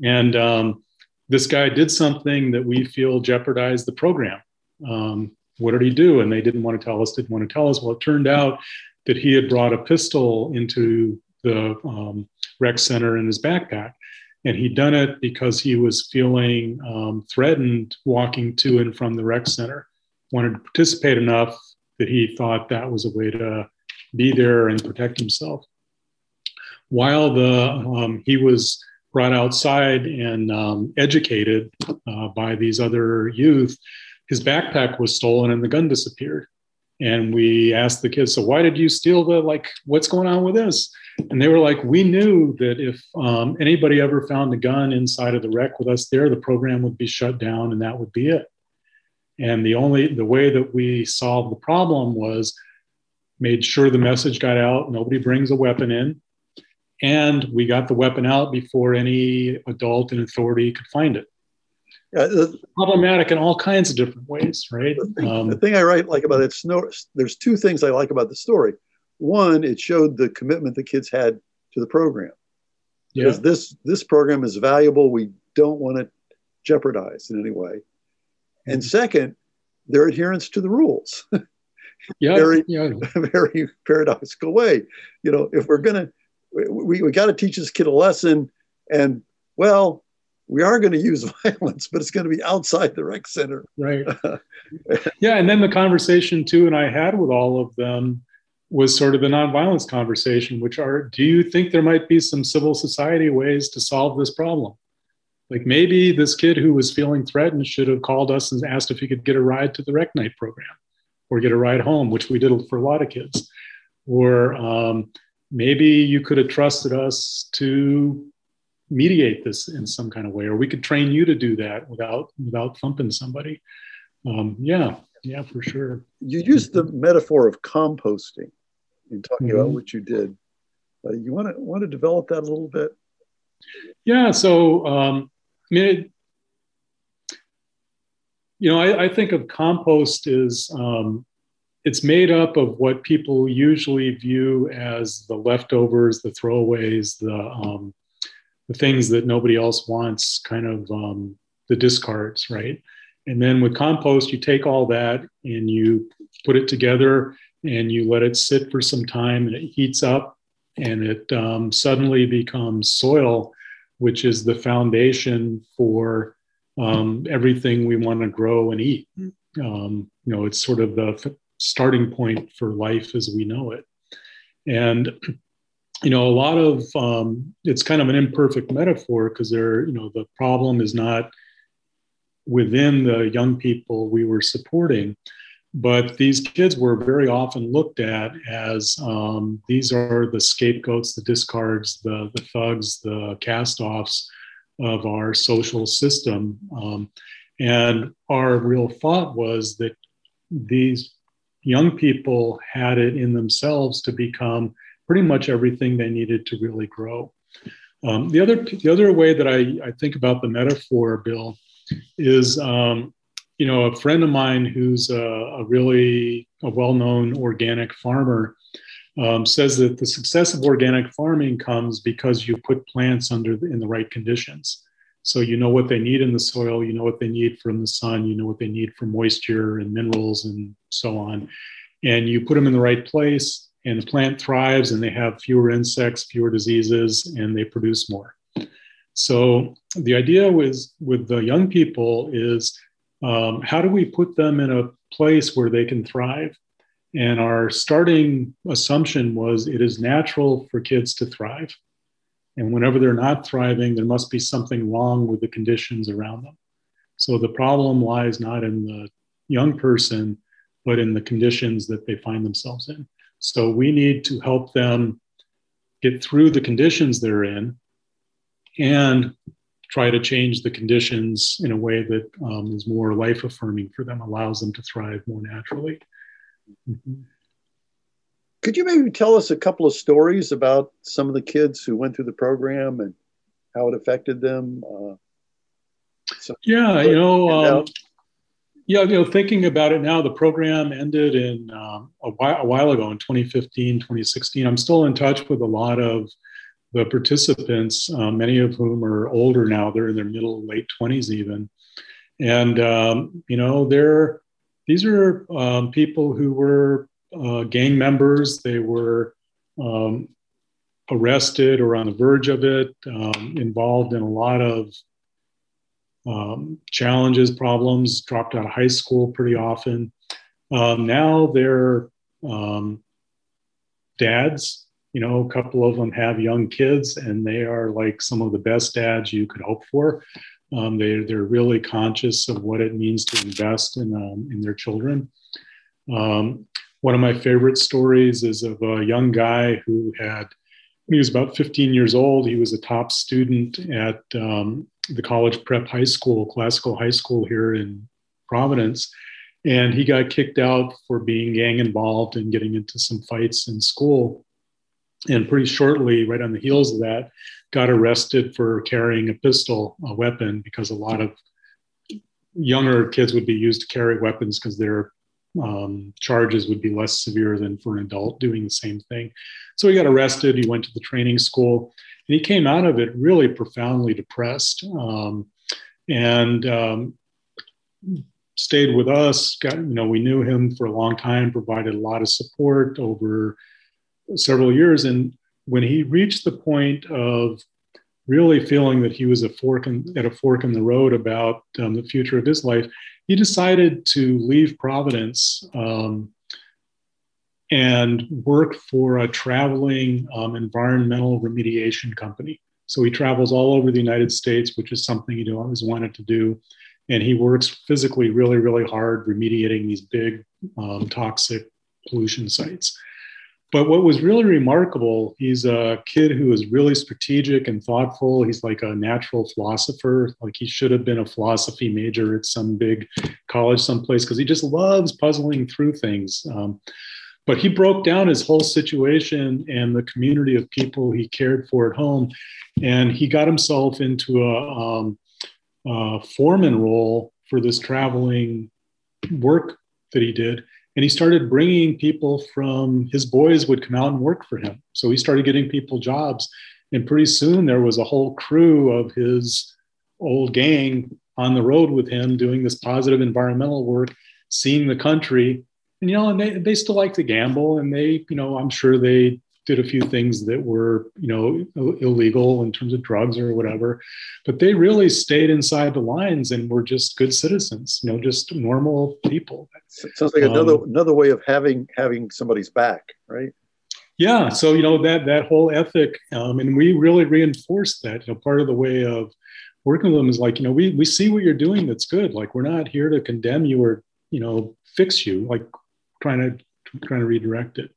and um, this guy did something that we feel jeopardized the program. Um, what did he do? And they didn't want to tell us, didn't want to tell us. Well, it turned out that he had brought a pistol into the um, rec center in his backpack. And he'd done it because he was feeling um, threatened walking to and from the rec center, wanted to participate enough that he thought that was a way to be there and protect himself. While the um, he was brought outside and um, educated uh, by these other youth, his backpack was stolen and the gun disappeared. And we asked the kids, "So why did you steal the like? What's going on with this?" And they were like, we knew that if um, anybody ever found a gun inside of the rec with us there, the program would be shut down and that would be it. And the only the way that we solved the problem was made sure the message got out. Nobody brings a weapon in, and we got the weapon out before any adult in authority could find it. Yeah, the, problematic in all kinds of different ways, right? The thing, um, the thing I write like about it, there's two things I like about the story one, it showed the commitment the kids had to the program. Yeah. Because this this program is valuable. We don't want to jeopardize in any way. And mm-hmm. second, their adherence to the rules. (laughs) yeah, very, yeah. (laughs) very paradoxical way. You know, if we're gonna, we, we got to teach this kid a lesson, and well, we are going to use (laughs) violence, but it's going to be outside the rec center. Right. (laughs) yeah, and then the conversation Tu, and I had with all of them was sort of the nonviolence conversation, which are do you think there might be some civil society ways to solve this problem? Like maybe this kid who was feeling threatened should have called us and asked if he could get a ride to the rec night program or get a ride home, which we did for a lot of kids. Or um, maybe you could have trusted us to mediate this in some kind of way, or we could train you to do that without without thumping somebody. Um, yeah, yeah, for sure. You used the metaphor of composting in talking mm-hmm. about what you did. Uh, you want to want to develop that a little bit? Yeah. So, um, I mean, it, you know, I, I, think of compost as um, it's made up of what people usually view as the leftovers, the throwaways, the um, the things that nobody else wants, kind of um, the discards, right? And then with compost, you take all that and you put it together and you let it sit for some time and it heats up and it um, suddenly becomes soil, which is the foundation for um, everything we want to grow and eat. Um, you know, it's sort of the f- starting point for life as we know it. And you know, a lot of um, it's kind of an imperfect metaphor because there, you know, the problem is not within the young people we were supporting. But these kids were very often looked at as um, these are the scapegoats, the discards, the, the thugs, the cast offs of our social system. Um, and our real thought was that these young people had it in themselves to become pretty much everything they needed to really grow. Um, the other the other way that I, I think about the metaphor, Bill, is um, you know a friend of mine who's a, a really a well-known organic farmer um, says that the success of organic farming comes because you put plants under the, in the right conditions so you know what they need in the soil you know what they need from the sun you know what they need for moisture and minerals and so on and you put them in the right place and the plant thrives and they have fewer insects fewer diseases and they produce more so the idea was with the young people is um, how do we put them in a place where they can thrive? And our starting assumption was it is natural for kids to thrive. And whenever they're not thriving, there must be something wrong with the conditions around them. So the problem lies not in the young person, but in the conditions that they find themselves in. So we need to help them get through the conditions they're in and try to change the conditions in a way that um, is more life affirming for them, allows them to thrive more naturally. Mm-hmm. Could you maybe tell us a couple of stories about some of the kids who went through the program and how it affected them? Uh, So, yeah, you know, um, yeah, you know, thinking about it now, the program ended in um, a, while, a while ago in 2015, 2016. I'm still in touch with a lot of the participants, um, many of whom are older now. They're in their middle, late 20s even. And, um, you know, they're, these are um, people who were uh, gang members. They were um, arrested or on the verge of it, um, involved in a lot of um, challenges, problems, dropped out of high school pretty often. Um, now they're um, dads. You know, a couple of them have young kids, and they are like some of the best dads you could hope for. Um, they, they're really conscious of what it means to invest in, um, in their children. Um, one of my favorite stories is of a young guy who had, when he was about 15 years old, he was a top student at um, the college prep high school, classical high school here in Providence. And he got kicked out for being gang involved and getting into some fights in school. And pretty shortly, right on the heels of that, got arrested for carrying a pistol, a weapon, because a lot of younger kids would be used to carry weapons because their um, charges would be less severe than for an adult doing the same thing. So he got arrested. He went to the training school and he came out of it really profoundly depressed um, and um, stayed with us. Got, you know, we knew him for a long time, provided a lot of support over several years. And when he reached the point of really feeling that he was a fork in, at a fork in the road about um, the future of his life, he decided to leave Providence um, and work for a traveling um, environmental remediation company. So he travels all over the United States, which is something he always wanted to do. And he works physically really, really hard remediating these big um, toxic pollution sites. But what was really remarkable, he's a kid who is really strategic and thoughtful. He's like a natural philosopher. Like he should have been a philosophy major at some big college someplace because he just loves puzzling through things. Um, but he broke down his whole situation and the community of people he cared for at home. And he got himself into a, um, a foreman role for this traveling work that he did. And he started bringing people from his boys would come out and work for him. So he started getting people jobs. And pretty soon there was a whole crew of his old gang on the road with him doing this positive environmental work, seeing the country and you know, and they they still like to gamble, and they, you know, I'm sure they did a few things that were, you know, illegal in terms of drugs or whatever, but they really stayed inside the lines and were just good citizens, you know, just normal people. Sounds like another um, another way of having having somebody's back, right? Yeah. So you know that that whole ethic, um, and we really reinforced that. You know, part of the way of working with them is like, you know, we we see what you're doing that's good. Like we're not here to condemn you or you know fix you. Like trying to trying to redirect it.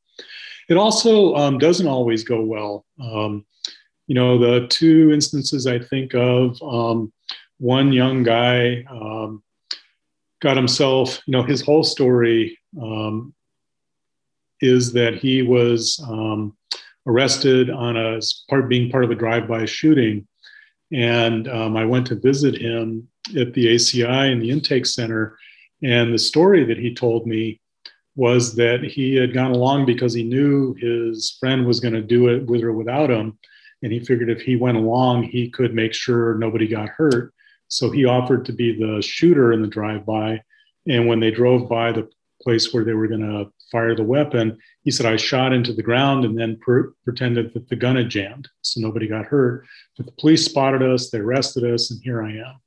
It also um, doesn't always go well. Um, you know, the two instances I think of, um, one young guy um, got himself, you know, his whole story um, is that he was um, arrested on a part being part of a drive-by shooting, and I went to visit him at the ACI in the intake center, and the story that he told me was that he had gone along because he knew his friend was going to do it with or without him. And he figured if he went along, he could make sure nobody got hurt. So he offered to be the shooter in the drive by. And when they drove by the place where they were going to fire the weapon, he said, I shot into the ground and then per- pretended that the gun had jammed. So nobody got hurt. But the police spotted us, they arrested us, and here I am.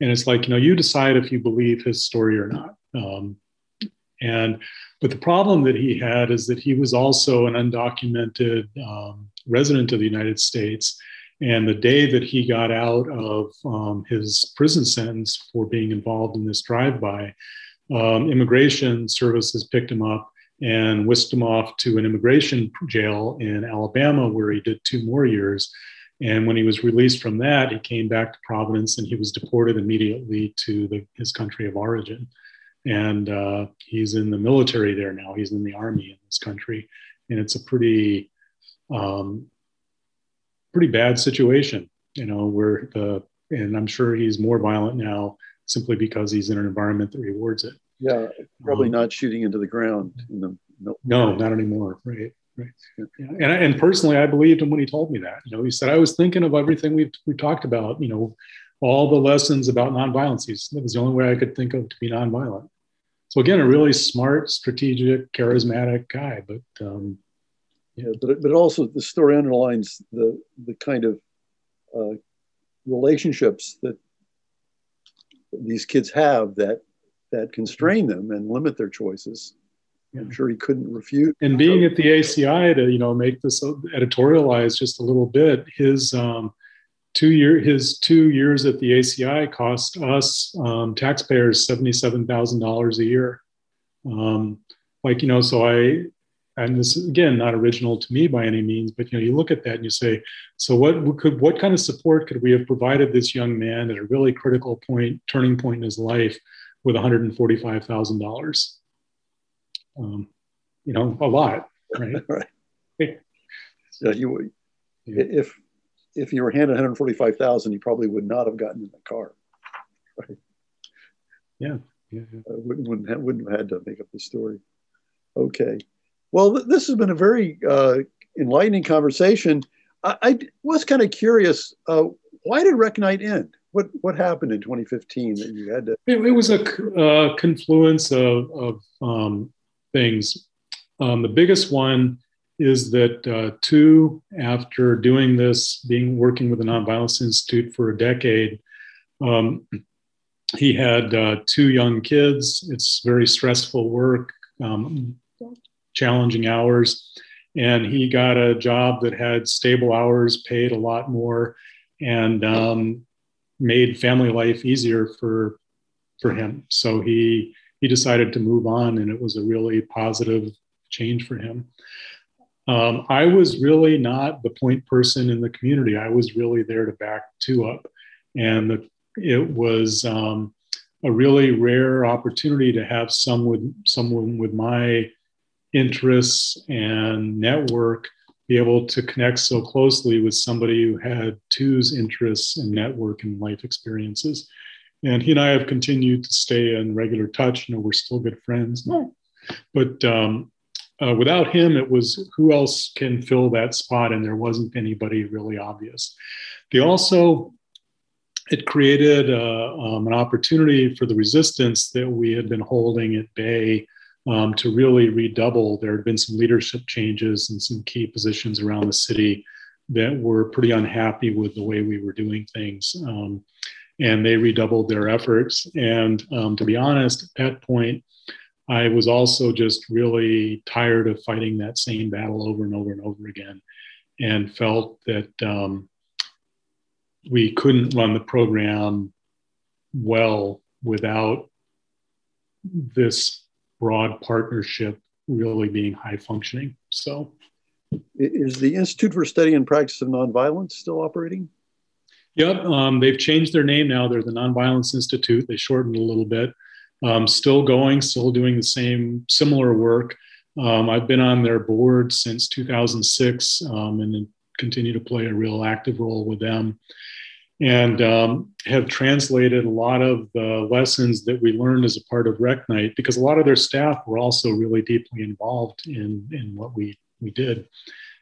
And it's like, you know, you decide if you believe his story or not. Um, and but the problem that he had is that he was also an undocumented um, resident of the United States. And the day that he got out of um, his prison sentence for being involved in this drive-by, um, immigration services picked him up and whisked him off to an immigration jail in Alabama, where he did two more years. And when he was released from that, he came back to Providence and he was deported immediately to the, his country of origin and uh, he's in the military there now. He's in the army in this country, and it's a pretty, um, pretty bad situation. You know, where the and I'm sure he's more violent now simply because he's in an environment that rewards it. Yeah, probably um, not shooting into the ground. In the, no, no, not anymore. Right, right. Yeah. And, and personally, I believed him when he told me that. You know, he said I was thinking of everything we've we talked about. You know, all the lessons about nonviolence. He's, that was the only way I could think of to be nonviolent. So again, a really smart, strategic, charismatic guy. But um, yeah, but but also the story underlines the the kind of uh, relationships that these kids have that that constrain them and limit their choices. Yeah. I'm sure he couldn't refute. And being at the ACI to you know make this editorialize just a little bit, his um, two year his two years at the ACI cost us um, taxpayers seventy seven thousand dollars a year. Um, like you know, so I and this is again not original to me by any means, but you know, you look at that and you say, so what could what kind of support could we have provided this young man at a really critical point, turning point in his life, with one hundred and forty five thousand um, dollars? You know, a lot, right? (laughs) right. So you, if if you were handed one hundred forty five thousand, you probably would not have gotten in the car, right? Yeah, yeah, yeah. Uh, wouldn't wouldn't have, wouldn't have had to make up the story. Okay. Well, th- this has been a very uh, enlightening conversation. I, I was kind of curious. Uh, why did Reknite end? What what happened in 2015 that you had to? It, it was a uh, confluence of, of um, things. Um, the biggest one is that uh, two, after doing this, being working with the Nonviolence Institute for a decade, um, he had uh, Tu young kids. It's very stressful work. Um, challenging hours. And he got a job that had stable hours, paid a lot more, and um, made family life easier for for him. So he he decided to move on, and it was a really positive change for him. Um, I was really not the point person in the community. I was really there to back Tu up, and the, it was um, a really rare opportunity to have someone someone with my interests and network be able to connect so closely with somebody who had Tu's interests and network and life experiences. And he and I have continued to stay in regular touch. You know, we're still good friends. But um, uh, without him, it was who else can fill that spot? And there wasn't anybody really obvious. They also, it created uh, um, an opportunity for the resistance that we had been holding at bay um, to really redouble. There had been some leadership changes and some key positions around the city that were pretty unhappy with the way we were doing things. Um, and they redoubled their efforts. And um, to be honest, at that point, I was also just really tired of fighting that same battle over and over and over again and felt that um, we couldn't run the program well without this broad partnership really being high functioning. So, is the Institute for Study and Practice of Nonviolence still operating? Yep, um, they've changed their name now. They're the Nonviolence Institute. They shortened a little bit. Um, still going, still doing the same similar work. Um, I've been on their board since 2006 um, and continue to play a real active role with them and um, have translated a lot of the lessons that we learned as a part of Reknite because a lot of their staff were also really deeply involved in, in what we, we did.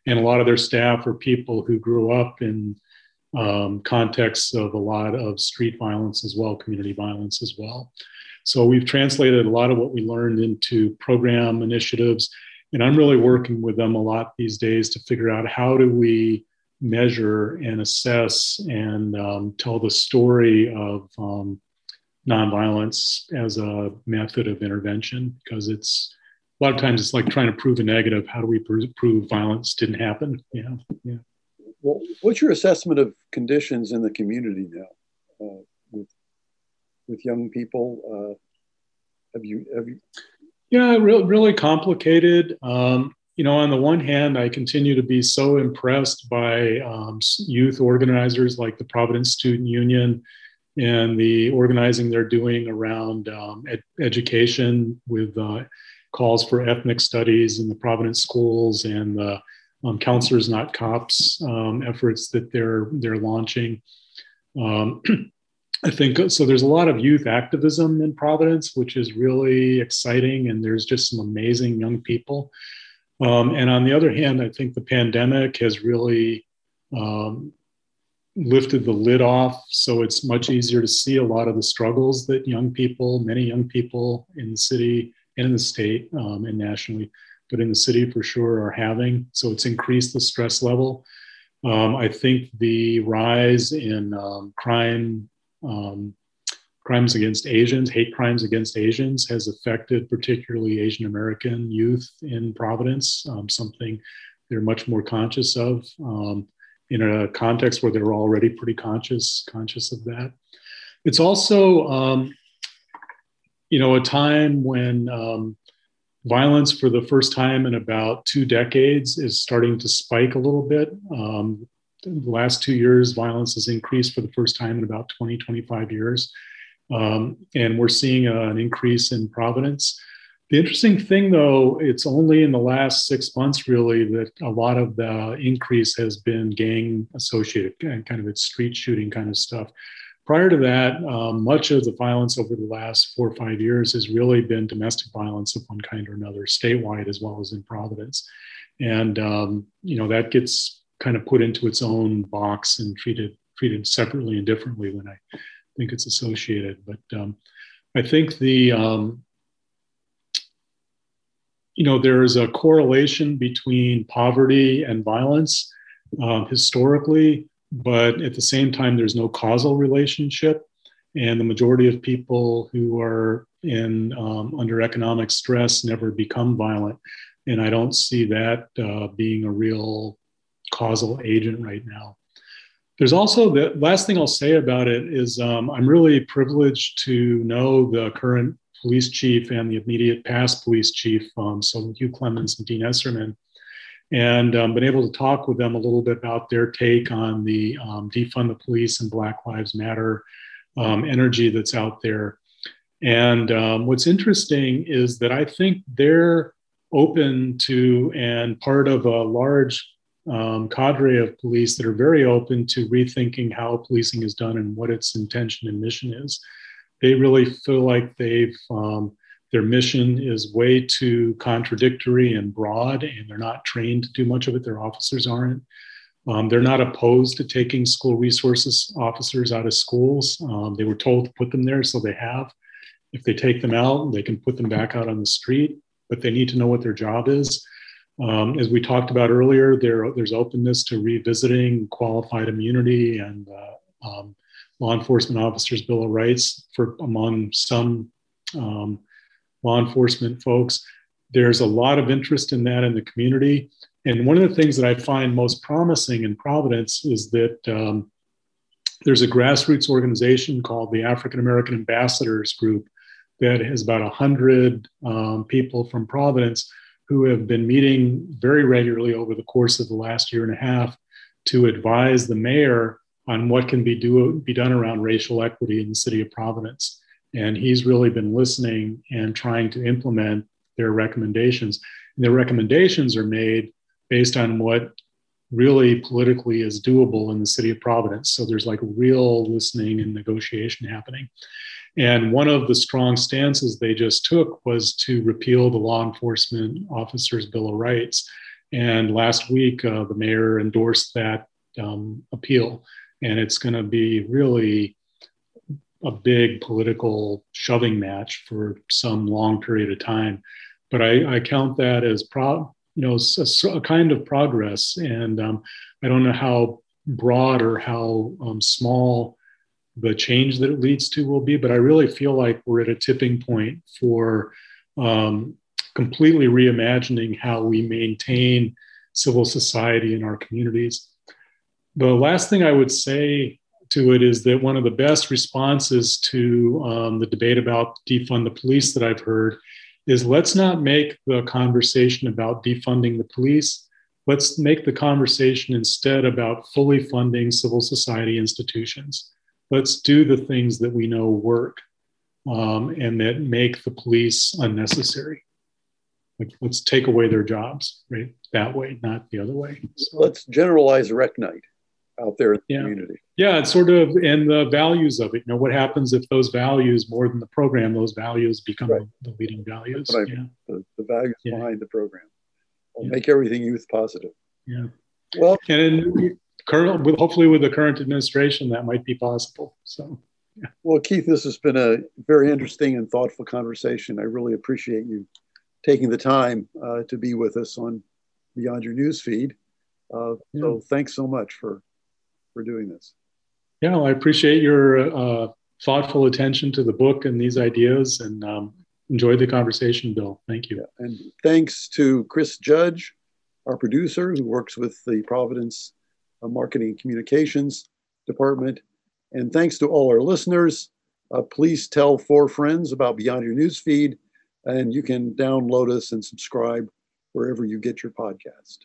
And a lot of their staff are people who grew up in um, contexts of a lot of street violence as well, community violence as well. So we've translated a lot of what we learned into program initiatives. And I'm really working with them a lot these days to figure out how do we measure and assess and um, tell the story of um, nonviolence as a method of intervention because it's a lot of times it's like trying to prove a negative. How do we prove violence didn't happen? Yeah, yeah. Well, what's your assessment of conditions in the community now uh, with young people? Uh, have you have you? Yeah, really, really complicated. Um, you know, on the one hand, I continue to be so impressed by um, youth organizers like the Providence Student Union and the organizing they're doing around um, ed- education with uh, calls for ethnic studies in the Providence schools and the um, counselors not cops um, efforts that they're they're launching. (clears throat) I think so. There's a lot of youth activism in Providence, which is really exciting, and there's just some amazing young people. Um, and on the other hand, I think the pandemic has really um, lifted the lid off, so it's much easier to see a lot of the struggles that young people, many young people in the city and in the state um, and nationally, but in the city for sure, are having. So it's increased the stress level. Um, I think the rise in um, crime um, crimes against Asians, hate crimes against Asians, has affected particularly Asian American youth in Providence, um, something they're much more conscious of um, in a context where they're already pretty conscious conscious of that. It's also, um, you know, a time when um, violence for the first time in about two decades is starting to spike a little bit. Um, the last two years, violence has increased for the first time in about 20, 25 years. Um, and we're seeing an increase in Providence. The interesting thing, though, it's only in the last six months really that a lot of the increase has been gang associated, kind of its street shooting kind of stuff. Prior to that, um, much of the violence over the last four or five years has really been domestic violence of one kind or another, statewide as well as in Providence. And, um, you know, that gets kind of put into its own box and treated treated separately and differently when I think it's associated. But um, I think the um, you know there is a correlation between poverty and violence um, historically, but at the same time, there's no causal relationship. And the majority of people who are in um, under economic stress never become violent, and I don't see that uh, being a real causal agent right now. There's also the last thing I'll say about it is um, I'm really privileged to know the current police chief and the immediate past police chief, um, so Hugh Clements and Dean Esserman, and um, been able to talk with them a little bit about their take on the um, defund the police and Black Lives Matter um, energy that's out there. And um, what's interesting is that I think they're open to and part of a large um, cadre of police that are very open to rethinking how policing is done and what its intention and mission is. They really feel like they've um, their mission is way too contradictory and broad, and they're not trained to do much of it. Their officers aren't. Um, they're not opposed to taking school resources officers out of schools. Um, they were told to put them there, so they have. If they take them out, they can put them back out on the street, but they need to know what their job is. Um, as we talked about earlier, there, there's openness to revisiting qualified immunity and uh, um, law enforcement officers' Bill of Rights for among some um, law enforcement folks. There's a lot of interest in that in the community. And one of the things that I find most promising in Providence is that um, there's a grassroots organization called the African American Ambassadors Group that has about 100 um, people from Providence who have been meeting very regularly over the course of the last year and a half to advise the mayor on what can be, do, be done around racial equity in the city of Providence. And he's really been listening and trying to implement their recommendations. And their recommendations are made based on what really politically is doable in the city of Providence. So there's like real listening and negotiation happening. And one of the strong stances they just took was to repeal the Law Enforcement Officers Bill of Rights. And last week, uh, the mayor endorsed that um, appeal. And it's going to be really a big political shoving match for some long period of time. But I, I count that as pro, you know, a, a kind of progress. And um, I don't know how broad or how um, small the change that it leads to will be. But I really feel like we're at a tipping point for um, completely reimagining how we maintain civil society in our communities. The last thing I would say to it is that one of the best responses to um, the debate about defund the police that I've heard is let's not make the conversation about defunding the police. Let's make the conversation instead about fully funding civil society institutions let's do the things that we know work um, and that make the police unnecessary. Like, let's take away their jobs, right? That way, not the other way. So. Let's generalize Reknite. Out there in the Yeah. community. Yeah, it's sort of and the values of it. You know, what happens if those values more than the program, those values become Right. the leading values. That's what I Yeah, The, the values Yeah. behind the program. will Yeah. Make everything youth positive. yeah. Well, And in, current, with hopefully with the current administration, that might be possible. So well, Keith, this has been a very interesting and thoughtful conversation. I really appreciate you taking the time uh, to be with us on Beyond Your News feed. Uh, So thanks so much for for doing this. yeah, well, I appreciate your uh, thoughtful attention to the book and these ideas, and um, enjoyed the conversation, Bill. Thank you. Yeah. And thanks to Chris Judge, our producer, who works with the Providence uh, Marketing and Communications Department. And thanks to all our listeners. Uh, please tell four friends about Beyond Your News feed, and you can download us and subscribe wherever you get your podcast.